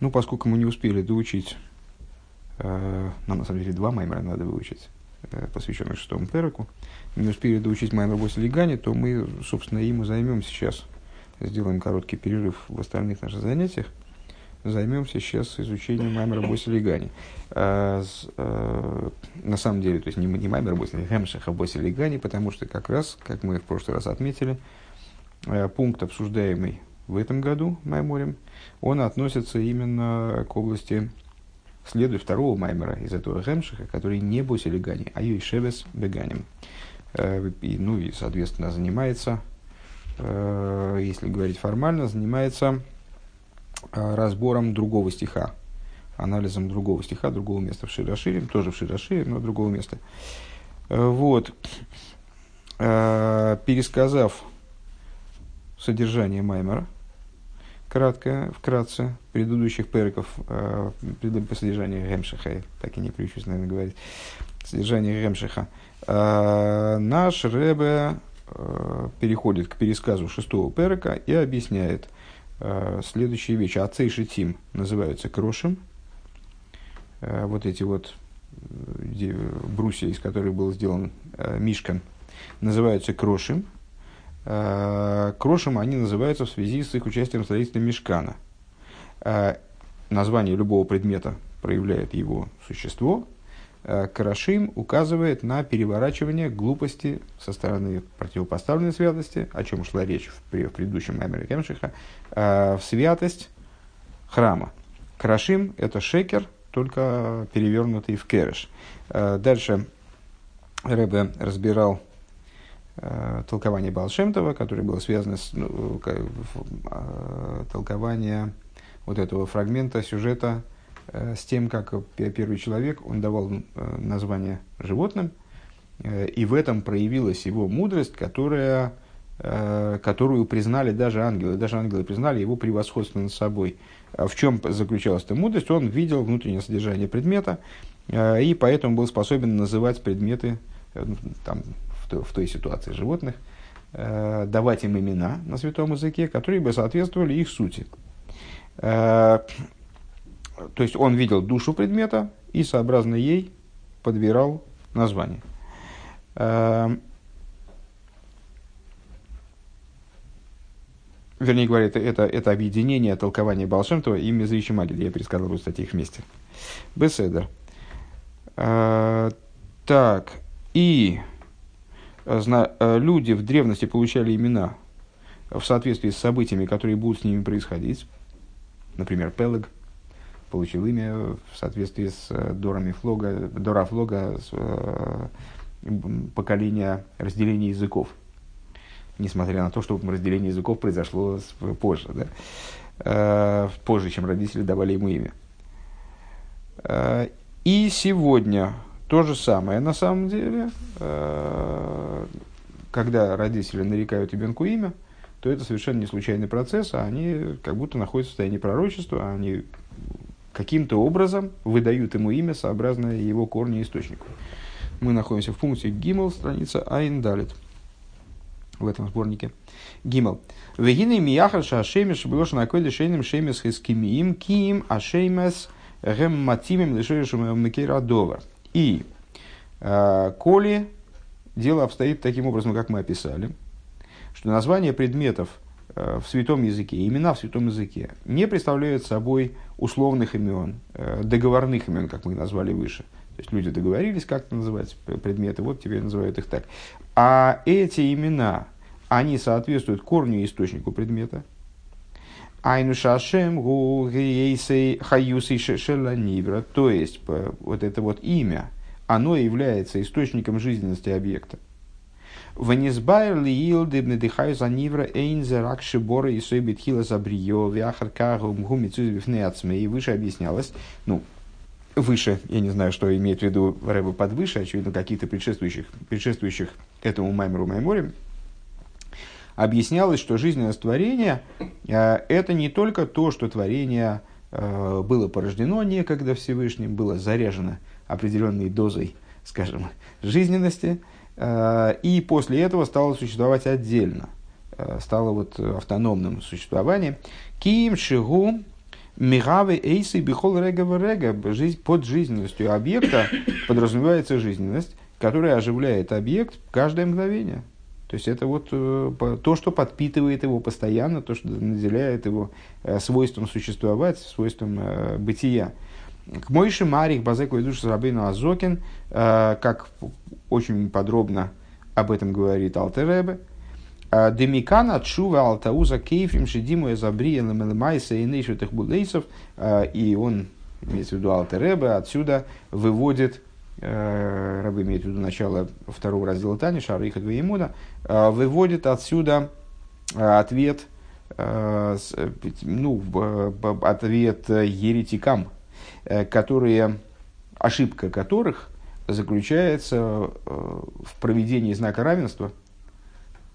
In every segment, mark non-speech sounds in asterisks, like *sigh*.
Ну, поскольку мы не успели доучить, э, нам на самом деле два маймера надо выучить, э, посвященных шестому переку, не успели доучить маймер Боси Лигани, то мы, собственно, им и займемся сейчас. Сделаем короткий перерыв в остальных наших занятиях. Займемся сейчас изучением маймера Боси Лигани. А, э, на самом деле, то есть не, не маймер Боси, а Хемшиха Боси Лигани, потому что как раз, как мы в прошлый раз отметили, э, пункт, обсуждаемый в этом году Майморем, он относится именно к области следует второго Маймера из этого Гемшиха, который не Босилигани, а Юишевес Беганим. Э, и, ну и, соответственно, занимается, э, если говорить формально, занимается э, разбором другого стиха, анализом другого стиха, другого места в Широшире, тоже в Широшире, но другого места. Вот. Пересказав содержание Маймера, кратко, вкратце, предыдущих переков, э, по содержанию Гемшиха, так и не приучусь, наверное, говорить, содержание Гемшиха, э, наш Ребе э, переходит к пересказу шестого перека и объясняет э, следующие вещи. Отцы и Шитим называются крошем, э, вот эти вот э, брусья, из которых был сделан э, мишкан, называются крошем, крошем они называются в связи с их участием в строительстве мешкана. Э, название любого предмета проявляет его существо. Э, Карашим указывает на переворачивание глупости со стороны противопоставленной святости, о чем шла речь в, предыдущем Маймере Кемшиха, в святость храма. Карашим – это шекер, только перевернутый в кереш. Дальше Рэбе разбирал э, толкование Балшемтова, которое было связано с ну, э, толкованием вот этого фрагмента сюжета э, с тем, как первый человек, он давал э, название животным, э, и в этом проявилась его мудрость, которая, э, которую признали даже ангелы. Даже ангелы признали его превосходство над собой. А в чем заключалась эта мудрость? Он видел внутреннее содержание предмета, э, и поэтому был способен называть предметы э, в той ситуации животных, э, давать им имена на святом языке, которые бы соответствовали их сути. Э, то есть он видел душу предмета и сообразно ей подбирал название. Э, вернее говоря, это, это, это объединение толкования Балшемтова и Мезричи Магида. Я пересказал кстати, их вместе. Беседер. так, и Э, люди в древности получали имена в соответствии с событиями, которые будут с ними происходить. Например, Пелег получил имя в соответствии с э, Дорами Флога, Дора Флога, с, э, поколения разделения языков. Несмотря на то, что разделение языков произошло позже, да? позже, чем родители давали ему имя. И сегодня то же самое на самом деле, э, когда родители нарекают ребенку имя, то это совершенно не случайный процесс, а они как будто находятся в состоянии пророчества, а они каким-то образом выдают ему имя, сообразно его корню и источнику. Мы находимся в пункте Гимл, страница Айндалит в этом сборнике. Гимл. Вегины мияхар шашемеш блош на койде шейным шемес хискимиим киим ашеймес гемматимим лишешем мекерадова. И э, коли дело обстоит таким образом, как мы описали, что название предметов э, в святом языке, имена в святом языке не представляют собой условных имен, э, договорных имен, как мы назвали выше. То есть люди договорились как-то называть предметы, вот теперь называют их так. А эти имена, они соответствуют корню и источнику предмета. Айну шашем гу хаюсей шешела нивра. То есть, вот это вот имя, оно является источником жизненности объекта. Ванизбайр ли илдебны дыхаю за нивра эйнзе ракши бора и сой битхила за брио вяхар кагу мгумицу И выше объяснялось, ну, выше, я не знаю, что имеет в виду Рэба под выше, очевидно, каких-то предшествующих, предшествующих этому Маймеру Майморе, объяснялось, что жизненное творение э, это не только то, что творение э, было порождено некогда Всевышним, было заряжено определенной дозой, скажем, жизненности, э, и после этого стало существовать отдельно, стало вот автономным существованием. Ким Шигу Мигавы эйсы бихол рега рега. Под жизненностью объекта подразумевается жизненность, которая оживляет объект каждое мгновение. То есть это вот э, то, что подпитывает его постоянно, то, что наделяет его э, свойством существовать, свойством э, бытия. К Мойши Марих Базеку и Душ Рабейну Азокин, как очень подробно об этом говорит Алтеребе, Демикана Чува Алтауза Кейфрим Шедиму Эзабрия Ламелемайса и Нейшутых Булейсов, и он, имеется в виду Алтеребе, отсюда выводит рабы имеет в виду начало второго раздела Тани, Шара Ихат Ваимуда, э, выводит отсюда э, ответ, ну, ответ еретикам, которые, ошибка которых заключается в проведении знака равенства –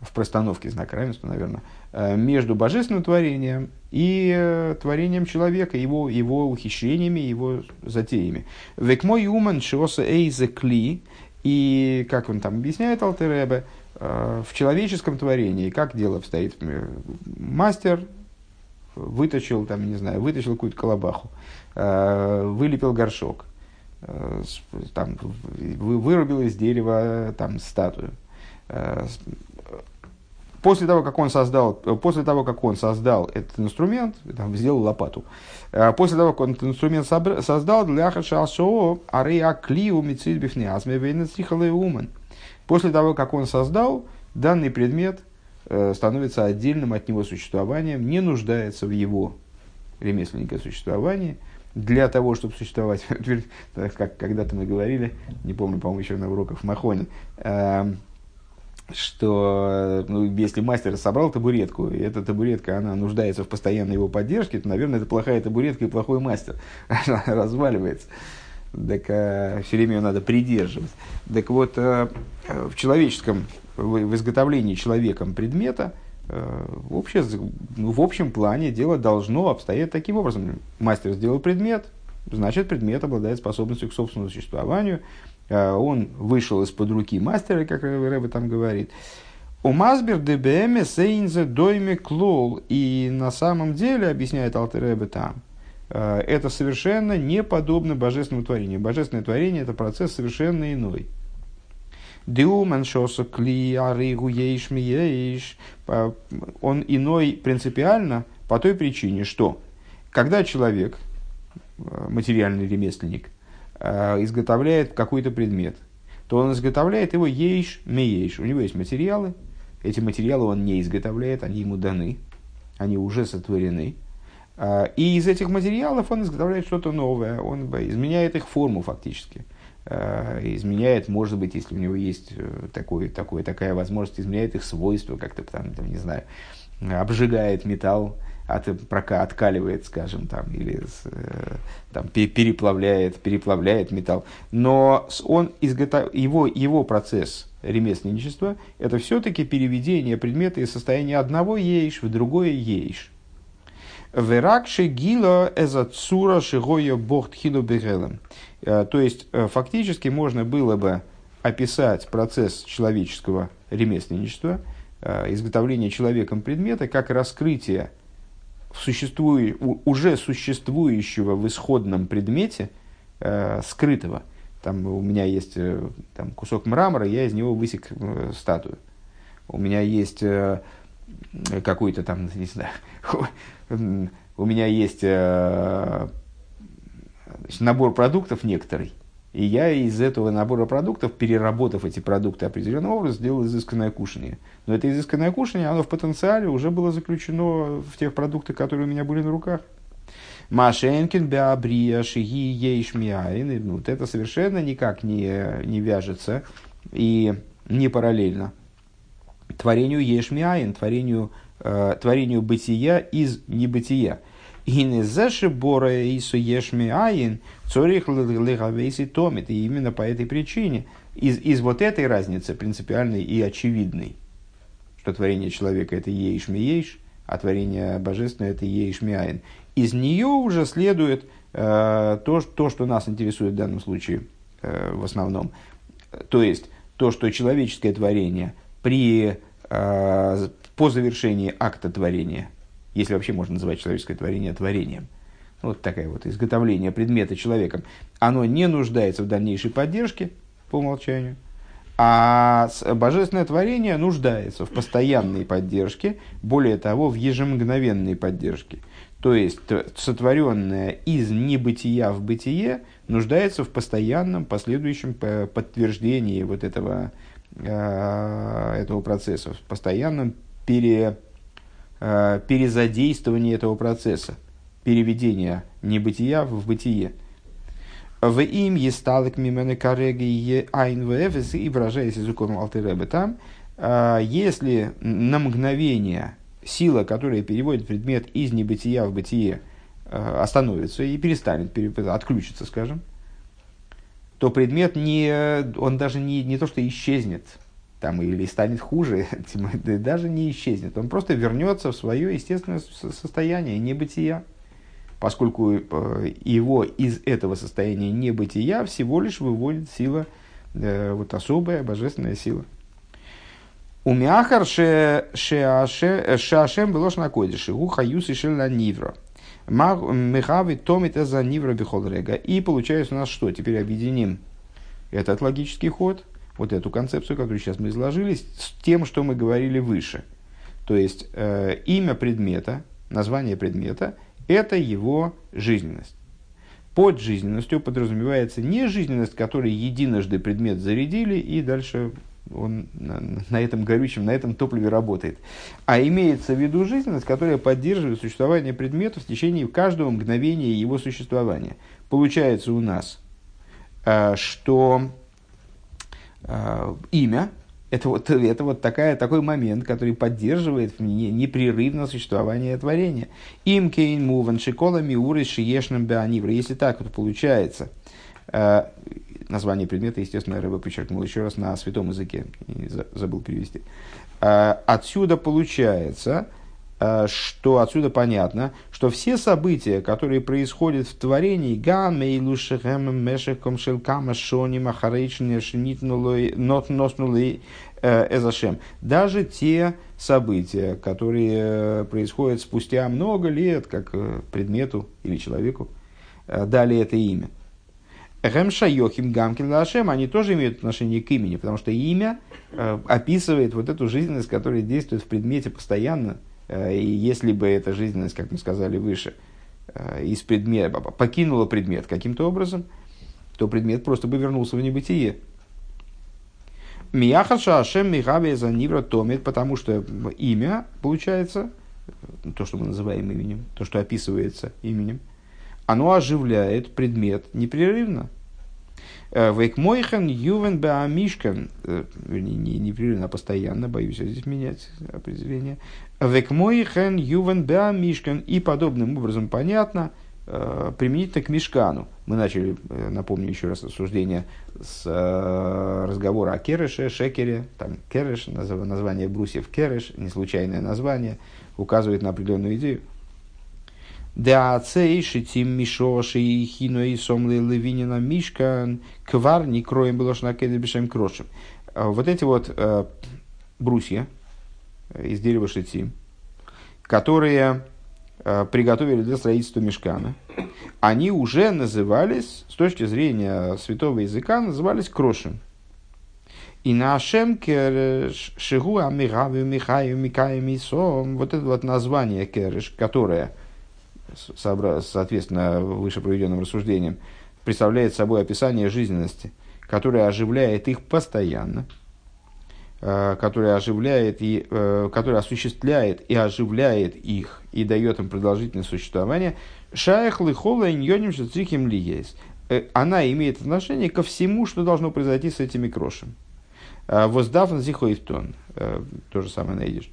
в простановке знака равенства, наверное, э, между божественным творением и э, творением человека, его, его ухищрениями, его затеями. Век мой уман шиоса эйзе кли, и, как он там объясняет Алтеребе, э, в человеческом творении, как дело обстоит, мастер вытащил, там, не знаю, вытащил какую-то колобаху, вылепил горшок, там, вырубил из дерева там, статую, После того, как он создал, после того, как он создал этот инструмент, там, сделал лопату, э, после того, как он этот инструмент создал, для хашашо арея клиу мицидбифни умен. После того, как он создал, данный предмет э, становится отдельным от него существованием, не нуждается в его ремесленника существовании, для того, чтобы существовать, *laughs* как когда-то мы говорили, не помню, по-моему, еще на уроках в Махоне, эм, что ну, если мастер собрал табуретку, и эта табуретка, она нуждается в постоянной его поддержке, то, наверное, это плохая табуретка и плохой мастер. *laughs* Она разваливается. Так а, все время ее надо придерживать. Так вот, а, в человеческом, в, в изготовлении человеком предмета, а, в, обще, ну, в общем плане дело должно обстоять таким образом. Мастер сделал предмет, значит, предмет обладает способностью к собственному существованию, Э, он вышел из-под руки мастера, как Рэбе там говорит. У Мазбер ДБМ Сейнзе Дойме Клол. И на самом деле, объясняет Алтеребе там, э, это совершенно не подобно божественному творению. Божественное творение – это процесс совершенно иной. Диуманшоса кли аригу ейш. Он иной принципиально по той причине, что когда человек, э, материальный ремесленник, Э, изготовляет какой-то предмет, то он изготовляет его ейш меейш. У него есть материалы, эти материалы он не изготовляет, они ему даны, они уже сотворены. Э, и из этих материалов он изготовляет что-то новое, он изменяет их форму фактически. Э, изменяет, может быть, если у него есть такой, такой, такая возможность, изменяет их свойства, как-то там, там, не знаю, обжигает металл, от, прока, откаливает, скажем, там, или э, там, переплавляет, переплавляет металл. Но он изготов... его, его процесс ремесленничества – это все-таки переведение предмета из состояния одного ейш в другое ейш. Веракши гило эзацура шигоя хило бегелем. Э, то есть, э, фактически можно было бы описать процесс человеческого ремесленничества, изготовления человеком предмета, как раскрытие существуя, уже существующего в исходном предмете э, скрытого. Там у меня есть э, там, кусок мрамора, я из него высек э, статую. У меня есть э, какой-то там, *laughs* не знаю, у меня есть э, набор продуктов некоторый, и я из этого набора продуктов, переработав эти продукты определенным образом, сделал изысканное кушание. Но это изысканное кушание, оно в потенциале уже было заключено в тех продуктах, которые у меня были на руках. Машенкин, Беабрия, Шиги, Ейшмиаин. Вот это совершенно никак не, не вяжется и не параллельно творению Ешмиаин, творению, э, творению бытия из небытия. И не заши бора ису ешми айн, цорих легавейси томит. И именно по этой причине, из, из вот этой разницы принципиальной и очевидной, что творение человека это ейш ми ейш, а творение божественное это ейш ми айн, из нее уже следует э, то, то, что нас интересует в данном случае э, в основном. То есть, то, что человеческое творение при, э, по завершении акта творения – если вообще можно называть человеческое творение творением. вот такое вот изготовление предмета человеком, оно не нуждается в дальнейшей поддержке по умолчанию, а божественное творение нуждается в постоянной поддержке, более того, в ежемгновенной поддержке. То есть, сотворенное из небытия в бытие нуждается в постоянном последующем подтверждении вот этого, э, этого процесса, в постоянном пере, э, перезадействовании этого процесса, переведения небытия в бытие – в им есталок мимены кареги айн вэфис и выражаясь языком Алтеребе там, а, если на мгновение сила, которая переводит предмет из небытия в бытие, а, остановится и перестанет, отключится, скажем, то предмет не, он даже не, не то что исчезнет, там, или станет хуже, *laughs* даже не исчезнет. Он просто вернется в свое естественное состояние небытия поскольку э, его из этого состояния небытия всего лишь выводит сила, э, вот особая божественная сила. У мяхар шеашем было на кодише, у хаюс и шелла нивра. Мехави томит за нивра бихолрега. И получается у нас что? Теперь объединим этот логический ход, вот эту концепцию, которую сейчас мы изложили, с тем, что мы говорили выше. То есть э, имя предмета, название предмета это его жизненность. Под жизненностью подразумевается не жизненность, которой единожды предмет зарядили, и дальше он на, на этом горючем, на этом топливе работает. А имеется в виду жизненность, которая поддерживает существование предмета в течение каждого мгновения его существования. Получается у нас, э, что имя это вот, *laughs* это вот такая, такой момент, который поддерживает непрерывное существование творения. Им кейн муван шикола миуры шиешным беанивра. Если так вот получается, э, название предмета, естественно, Рэба подчеркнул еще раз на святом языке, забыл перевести. Э, отсюда получается, Э, что отсюда понятно, что все события, которые происходят в творении, ган, мейлушехем, мешеком, шелкама, шони, махарейшни, шинитнулой, нот носнулой, э, эзашем, даже те события, которые э, происходят спустя много лет, как предмету или человеку, дали это имя. Гемша Йохим Гамкин Лашем, они тоже имеют отношение к имени, потому что имя описывает вот эту жизненность, которая действует в предмете постоянно, Э, и если бы эта жизненность, как мы сказали выше, э, из предмета, покинула предмет каким-то образом, то предмет просто бы вернулся в небытие. Мияхаша Ашем Михаве за Нивра Томит, потому что имя, получается, то, что мы называем именем, то, что описывается именем, оно оживляет предмет непрерывно. Э, Вейкмойхан ювен баамишкан, вернее, не непрерывно, а постоянно, боюсь я здесь менять определение. Векмойхен ювен беа мишкан. И подобным образом понятно, э, применительно к мешкану. Мы начали, э, напомню еще раз, обсуждение с э, разговора о кереше, шекере, там кереш, название брусьев кереш, не случайное название, указывает на определенную идею. Да цей шитим мишоши и хино и сомли левинина мишкан квар не кроем было шнакеды бешем крошем. Вот эти вот брусья, из дерева шитим, которые э, приготовили для строительства мешкана, они уже назывались, с точки зрения святого языка, назывались крошем. И на Ашем кереш, шигу амигавю михаю микаю мисом, вот это вот название кереш, которое, соответственно, выше проведенным рассуждением, представляет собой описание жизненности, которое оживляет их постоянно – Э, который оживляет и э, который осуществляет и оживляет их и дает им продолжительное существование, шаях лихола иньоним шацихим ли есть. Э, она имеет отношение ко всему, что должно произойти с этими крошем. Воздав на зихоифтон, то же самое найдешь.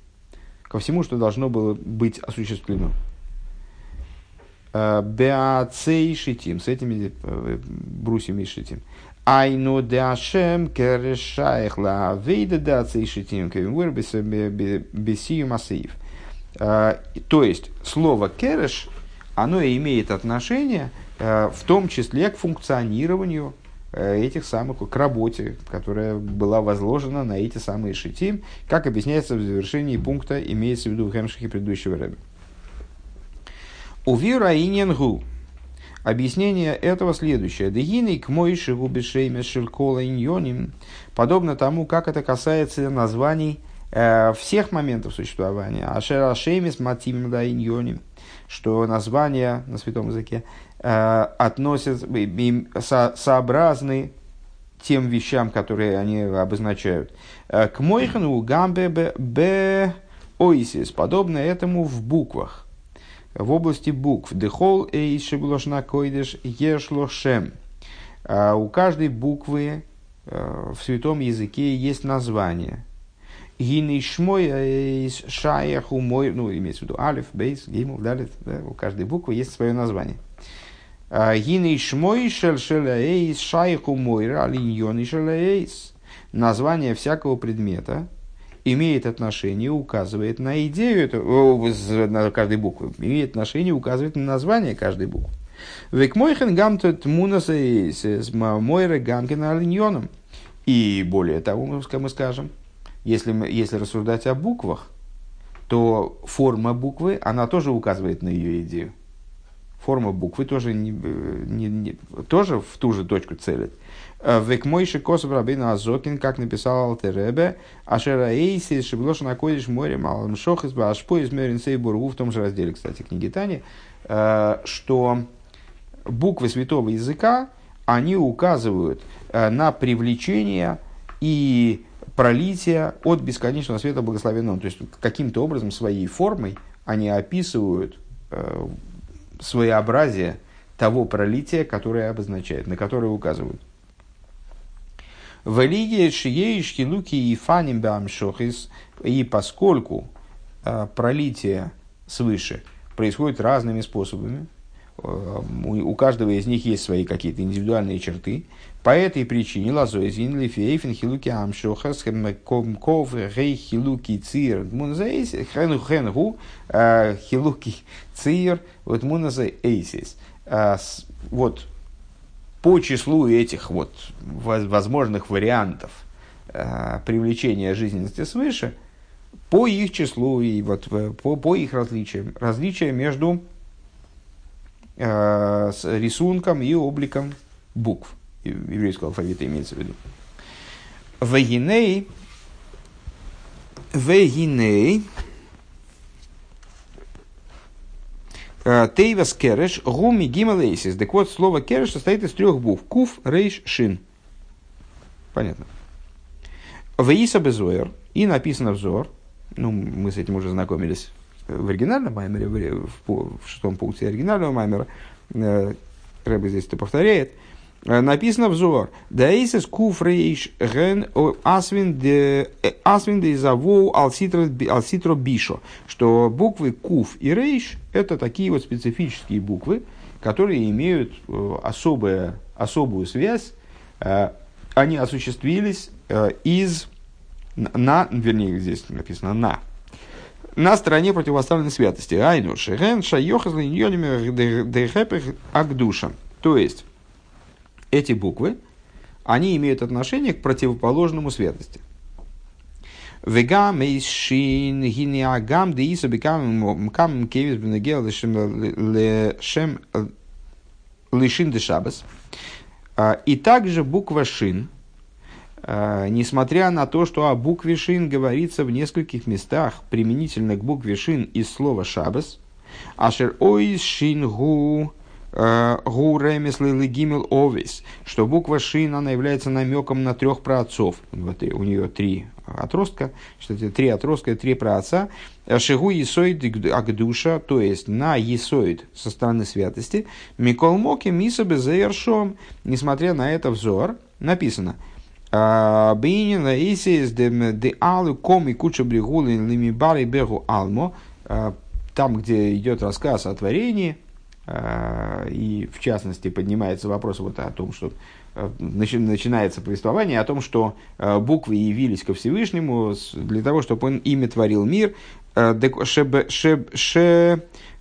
Ко всему, что должно было быть осуществлено. Беацей шитим, с этими брусьями шитим. Айну де Ашем керешаях ла вейда да цейшитим кевимур бесию масеев. А, то есть, слово кереш, оно имеет отношение а, в том числе к функционированию этих самых, к работе, которая была возложена на эти самые шитим, как объясняется в завершении пункта, имеется в виду в Хемшихе предыдущего времени. Увира иньянгу, Объяснение этого следующее. Дегиной к мойши губишейме шелькола иньоним. Подобно тому, как это касается названий э, всех моментов существования. Ашера шеймис матимим да иньоним. Что названия на святом языке э, относятся, им со, сообразны тем вещам, которые они обозначают. Э, к мойхану гамбе б ойсис. Подобно этому в буквах в области букв. Дехол эйс шеглошна койдеш ешлошем. А у каждой буквы э, в святом языке есть название. Гиней шмой эйс шаях умой, ну, имеется в виду алиф, бейс, геймов, далит, да, у каждой буквы есть свое название. А гиней шмой шел эйс шаях умой алиньон эйс. Название всякого предмета, имеет отношение, указывает на идею, это, на каждой буквы, имеет отношение, указывает на название каждой буквы. Век мойхен гамтет мунаса с мойра гамкин алиньоном. И более того, мы скажем, если, мы, если рассуждать о буквах, то форма буквы, она тоже указывает на ее идею. Форма буквы тоже, не, не, не, тоже в ту же точку целит. Э, Век мойши косов рабина Азокин, как написал Алтеребе, Ашера Эйси, Шиблоша находишь море, Малам Шохис, Башпо, из Меринсей Бургу, в том же разделе, кстати, книги Тани, э, что буквы святого языка, они указывают э, на привлечение и пролитие от бесконечного света благословенного. То есть, каким-то образом, своей формой они описывают своеобразие того пролития, которое обозначает, на которое указывают. В религии шиеишки луки и фаним бамшохис, и поскольку э, пролитие свыше происходит разными способами, э, у каждого из них есть свои какие-то индивидуальные черты. По этой причине лазоизин лифейфен хилуки амшохас ков рей хилуки цир мунзаэйс хену хенгу э, хилуки цир вот мунзаэйсис. Вот по числу этих вот возможных вариантов э, привлечения жизненности свыше, по их числу и вот по, по их различиям, различия между э, с рисунком и обликом букв еврейского алфавита имеется в виду. Вегиней, вегиней, Э, Тейвас кереш гуми гималейсис. Так вот, слово кереш состоит из трех букв. Куф, рейш, шин. Понятно. Вейса безоер. И написано взор. Ну, мы с этим уже знакомились в оригинальном маймере, в, в, в шестом пункте оригинального маймера. Э, Рэбби здесь это повторяет. Э, написано взор. Даисес куфрейш ген асвин де асвин де завоу алситро бишо. Что буквы куф и рейш это такие вот специфические буквы, которые имеют э, особое, особую связь. Э, они осуществились из на, вернее, здесь написано на, на стороне противоставленной святости. Айну шеген шайохас линьониме дехепех агдуша. То есть, эти буквы, они имеют отношение к противоположному святости. Вегам эйшин гинеагам деиса бекам лешем лишин дешабас. А, и также буква шин, а, несмотря на то, что о букве шин говорится в нескольких местах применительно к букве шин из слова шабас, ашер ой шин гу Гуремесли легимил овис, что буква шин, она является намеком на трех праотцов. Вот у нее три отростка, это три отростка, три праотца. Шигу есоид агдуша, то есть на есоид со стороны святости. Микол моки миса безеершом, несмотря на это взор, написано. Бейнин лаисис де алу коми куча бригулин лимибари бегу алмо, там, где идет рассказ о творении, и в частности поднимается вопрос вот о том, что э, начинается повествование о том, что э, буквы явились ко Всевышнему для того, чтобы он ими творил мир. Э,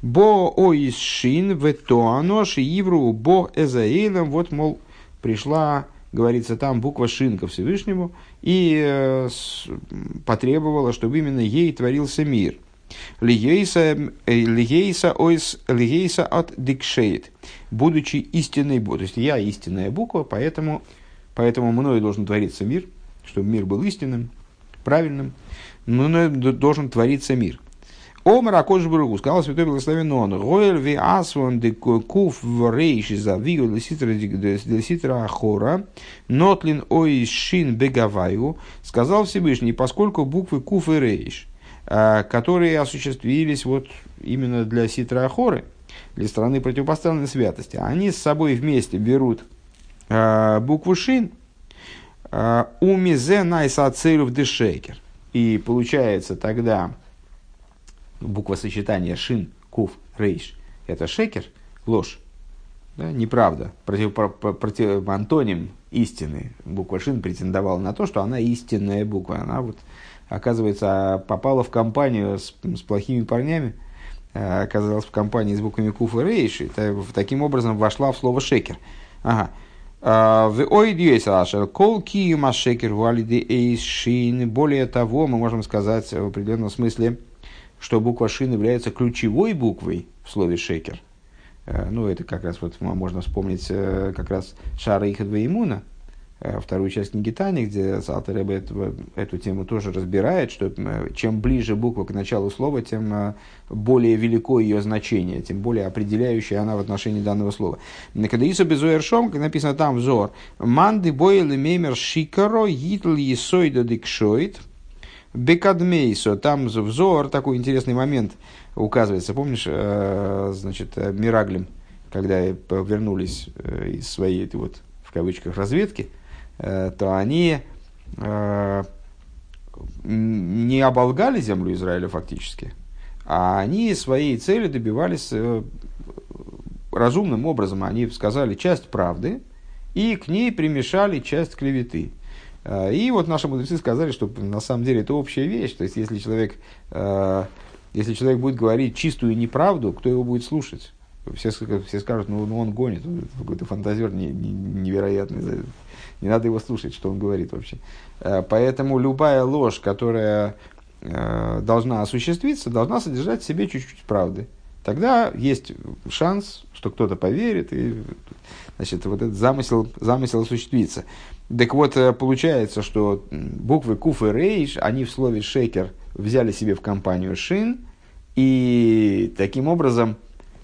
бо оишин ветоано шиивру бо эзаилем. Вот, мол, пришла, говорится там, буква шин ко Всевышнему и потребовала, чтобы именно ей творился мир – Лигейса, э, ойс, лигейса от дикшейт. будучи истинной буквой. То есть я истинная буква, поэтому, поэтому мною должен твориться мир, чтобы мир был истинным, правильным, мною должен твориться мир. Омар Акош Бургу, сказал Святой Благословен он, Роэль ви асван де куф в рейши за вигу леситра ахора, нотлин ой шин бегаваю, сказал Всевышний, поскольку буквы куф и рейш, которые осуществились вот именно для ситра ахоры, для страны противопоставленной святости, они с собой вместе берут а, букву шин, а, умизе найса ацеров дешекер. И получается тогда буква сочетания шин, кув, рейш, это шекер, ложь, да, неправда, против, против, антоним истины. Буква шин претендовала на то, что она истинная буква. Она вот, оказывается, попала в компанию с, с плохими парнями, э, оказалась в компании с буквами кув и рейш, и таким образом вошла в слово шекер. Ага. А, Более того, мы можем сказать в определенном смысле, что буква шин является ключевой буквой в слове шекер. Э, ну, это как раз вот можно вспомнить э, как раз Шара Ихадва Имуна, вторую часть книги Тани, где Салтер эту, эту тему тоже разбирает, что чем ближе буква к началу слова, тем более велико ее значение, тем более определяющая она в отношении данного слова. Когда Исо Безуэршом, написано там взор, «Манды бойлы мемер шикаро йитл есойда дикшойт», Бекадмейсо, там взор, такой интересный момент указывается. Помнишь, э, значит, э, Мираглим, когда вернулись э, из своей, вот, в кавычках, разведки, то они не оболгали землю Израиля фактически, а они своей цели добивались разумным образом. Они сказали часть правды и к ней примешали часть клеветы. И вот наши мудрецы сказали, что на самом деле это общая вещь. То есть, если человек, если человек будет говорить чистую неправду, кто его будет слушать? Все, все скажут, ну, ну он гонит, он какой-то фантазер не, не, невероятный, не надо его слушать, что он говорит вообще. А, поэтому любая ложь, которая должна осуществиться, должна содержать в себе чуть-чуть правды. Тогда есть шанс, что кто-то поверит, и значит, вот этот замысел, замысел осуществится. Так вот, э, получается, что буквы Куф и Рейш, они в слове шекер взяли себе в компанию шин, и таким образом,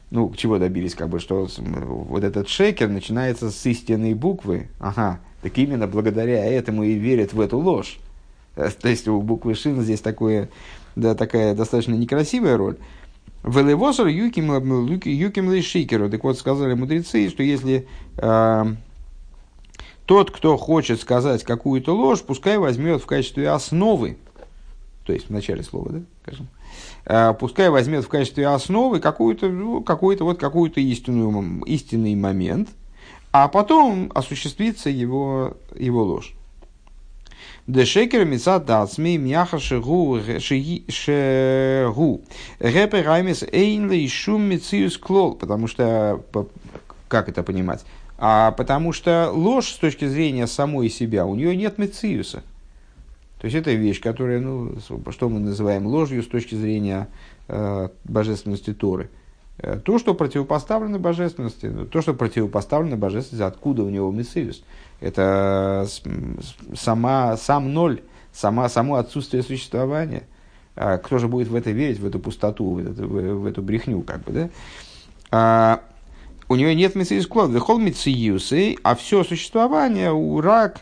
ну, чего добились, как бы, что вот этот шекер начинается с истинной буквы, ага, так именно благодаря этому и верят в эту ложь. Э, то есть у буквы шин здесь такое, да, такая достаточно некрасивая роль. Велевосор юким, юким. Так вот, сказали мудрецы, что если э, тот, кто хочет сказать какую-то ложь, пускай возьмет в качестве основы, то есть в начале слова, да, скажем, э, пускай возьмет в качестве основы какую-то, ну, какой-то вот какую-то истинную, истинный момент, а потом осуществится его, его ложь. Дешекер мица дацми мяха шегу шегу. Рэпер раймис эйнли шум мициус клол. Потому что, как это понимать? А потому что ложь с точки зрения самой себя, у нее нет мециуса. То есть это вещь, которая, ну, что мы называем ложью с точки зрения э, божественности Торы. Э, то, что противопоставлено божественности, то, что противопоставлено божественности, откуда у него мециус. Это сама, сам ноль, сама, само отсутствие существования. А кто же будет в это верить, в эту пустоту, в эту, в, эту брехню, как бы, да? А, у нее нет мициус клод, вехол мициюсы, а все существование у рак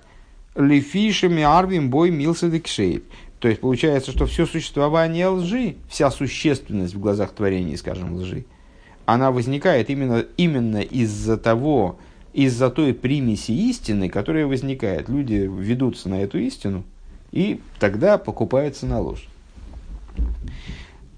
лефишами арвим бой милса То есть получается, что все существование лжи, вся существенность в глазах творения, скажем, лжи, она возникает именно, именно из-за того, из-за той примеси истины, которая возникает. Люди ведутся на эту истину, и тогда покупаются на ложь.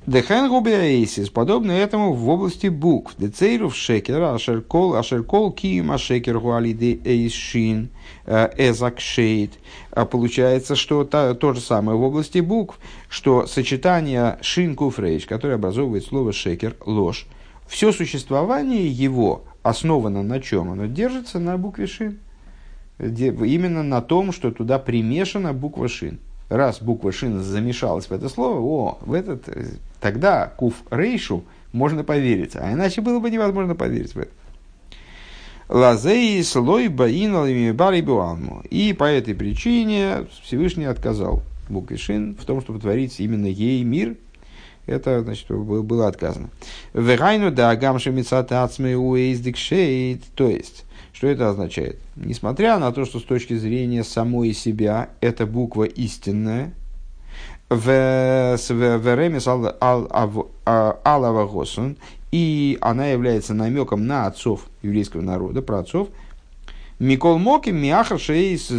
Дехен губиаисис, подобно этому в области букв. Децейров шекер, ашеркол, ашеркол киим ашекер гуалиды эйшин, э, эзакшейт. А получается, что то, то же самое в области букв, что сочетание шин куфрейш, которое образовывает слово шекер, ложь, все существование его основано на чем? Оно держится на букве шин. Именно на том, что туда примешана буква шин раз буква шин замешалась в это слово, о, в этот, тогда куф рейшу можно поверить, а иначе было бы невозможно поверить в это. Лазей слой баиналами барибуаму. И по этой причине Всевышний отказал букве Шин в том, чтобы творить именно ей мир. Это, значит, было отказано. Вегайну да гамши мицатацме уэйздикшейт. То есть, что это означает? Несмотря на то, что с точки зрения самой себя эта буква истинная, и она является намеком на отцов еврейского народа, про отцов. Микол Моки Миахар Шейс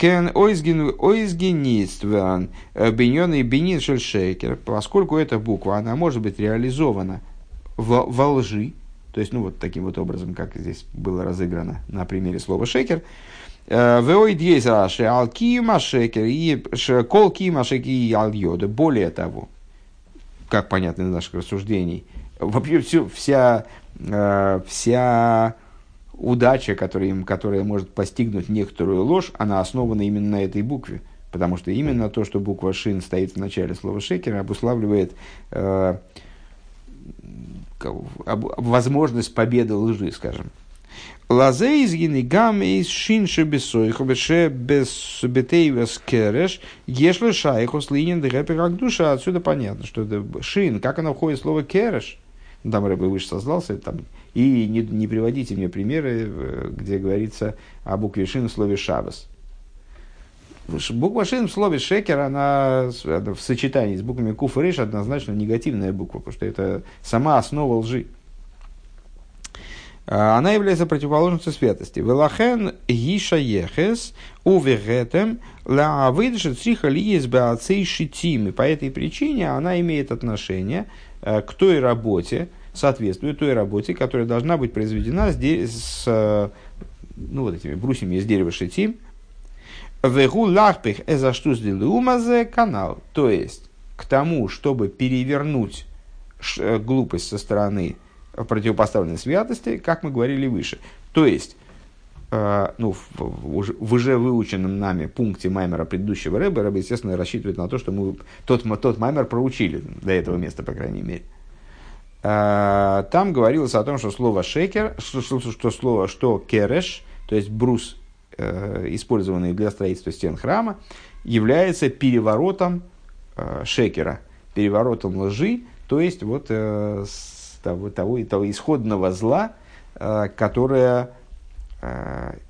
Кен Ойзгенистван Беньон Бенин Шельшейкер, поскольку эта буква, она может быть реализована в, во лжи, то есть, ну, вот таким вот образом, как здесь было разыграно на примере слова шекер, и и йода. Более того, как понятно из наших рассуждений, вообще все, вся, э, вся удача, которая, которая может постигнуть некоторую ложь, она основана именно на этой букве. Потому что именно то, что буква «шин» стоит в начале слова «шекер», обуславливает э, возможность победы лжи, скажем. Лазе из гам из шинши бесойху беше бетейвес кереш ешле шайху с линин дрэпер как душа. Отсюда понятно, что это шин, как оно входит в слово кереш. Там рыбы выше создался, там, и не, не приводите мне примеры, э, где говорится о букве шин в слове шабас. Буква шин в слове шекер, она в сочетании с буквами куф и риш однозначно негативная буква, потому что это сама основа лжи. А, она является противоположностью святости. Велахен гиша ехес увегетем ла сриха лиес беацей шитим. И по этой причине она имеет отношение к той работе, соответствует той работе, которая должна быть произведена с, с э, ну, вот этими брусьями из дерева шитим. Вегу лахпих эзаштус умазе канал. То есть, к тому, чтобы перевернуть э, глупость со стороны противопоставленной святости, как мы говорили выше. То есть, э, ну, в, уже, в уже выученном нами пункте Маймера предыдущего Рэба, Рэба, естественно, рассчитывает на то, что мы тот, тот Маймер проучили до этого места, по крайней мере. Э, там говорилось о том, что слово шекер, что, что, что слово, что кереш, то есть брус, э, использованный для строительства стен храма, является переворотом э, шекера, переворотом лжи, то есть вот э, того, того, того исходного зла, э, которое, э,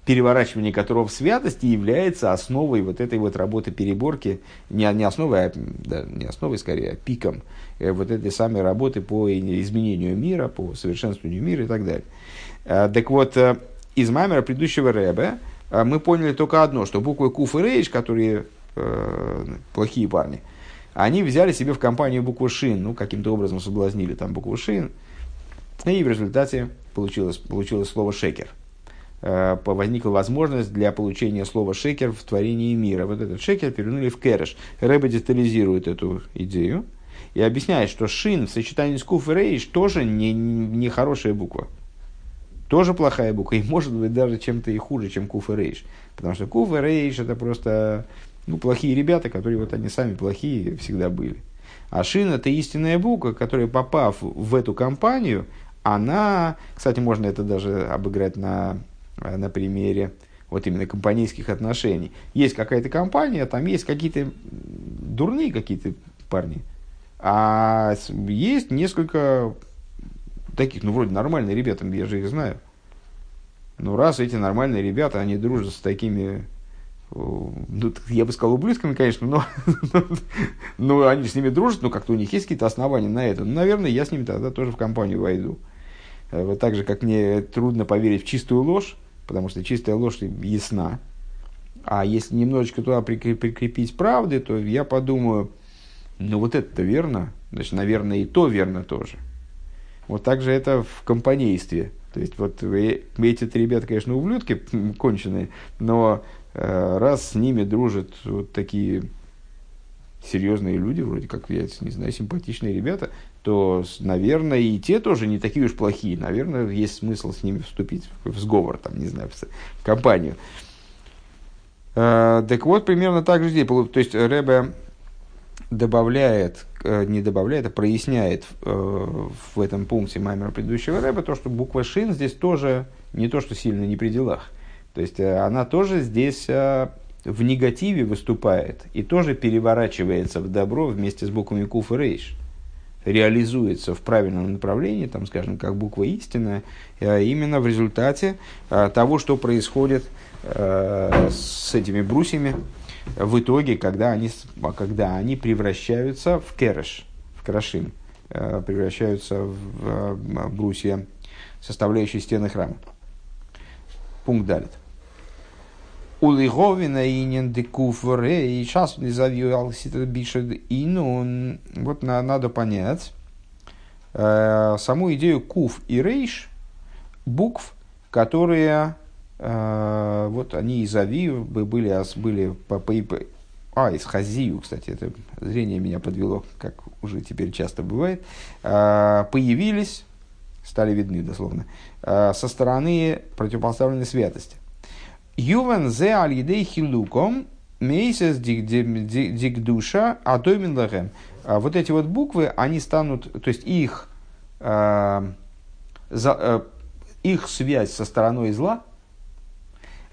переворачивание которого в святости является основой вот этой вот работы переборки, не, не основой, а, да, не основой скорее, а пиком э, вот этой самой работы по изменению мира, по совершенствованию мира и так далее. Так вот, из маймера предыдущего Рэбе мы поняли только одно, что буквы Куф и Рейш, которые э, плохие парни, они взяли себе в компанию букву Шин, ну, каким-то образом соблазнили там букву Шин, и в результате получилось, получилось слово Шекер. Э, возникла возможность для получения слова шекер в творении мира. Вот этот шекер перевернули в кереш. Рэба детализирует эту идею и объясняет, что шин в сочетании с куф и рейш тоже не, не хорошая буква. Тоже плохая буква, и может быть даже чем-то и хуже, чем куф и рейш. Потому что куф и рейш это просто ну, плохие ребята, которые вот они сами плохие всегда были. А шин это истинная буква, которая, попав в эту компанию, она, кстати, можно это даже обыграть на, на примере вот именно компанейских отношений. Есть какая-то компания, там есть какие-то дурные какие-то парни, а есть несколько таких, ну, вроде нормальные ребята, я же их знаю. Ну, раз эти нормальные ребята, они дружат с такими ну, я бы сказал, ублюдками, конечно, но, *laughs* но они с ними дружат, но как-то у них есть какие-то основания на это. Ну, наверное, я с ними тогда тоже в компанию войду. Э, вот так же, как мне трудно поверить в чистую ложь, потому что чистая ложь ясна. А если немножечко туда прикрепить правды, то я подумаю, ну вот это верно, значит, наверное, и то верно тоже. Вот так же это в компанействе. То есть, вот эти ребята, конечно, ублюдки *laughs* конченые, но Э, раз с ними дружат вот такие серьезные люди, вроде как, я не знаю, симпатичные ребята, то, наверное, и те тоже не такие уж плохие. Наверное, есть смысл с ними вступить в сговор, там, не знаю, в компанию. Э, так вот, примерно так же здесь. То есть, Рэбе добавляет, э, не добавляет, а проясняет в этом пункте Маймера предыдущего Рэба то, что буква Шин здесь тоже не то, что сильно не при делах. То есть она тоже здесь в негативе выступает и тоже переворачивается в добро вместе с буквами Куф и Рейш. Реализуется в правильном направлении, там, скажем, как буква истина, именно в результате того, что происходит с этими брусьями в итоге, когда они, когда они превращаются в кереш, в крашим, превращаются в брусья, составляющие стены храма. Пункт далит. Улиговина инен декуфоре, и сейчас не алситер бишед ину, вот на, надо понять э, саму идею куф и рейш, букв, которые, э, вот они из авию были, были по, по, по, а, из хазию, кстати, это зрение меня подвело, как уже теперь часто бывает, э, появились, стали видны дословно, э, со стороны противопоставленной святости. Ювен зе аль едей хилуком мейсес дикдуша адомин лахем. Вот эти вот буквы, они станут, то есть их, э, за, э, их связь со стороной зла,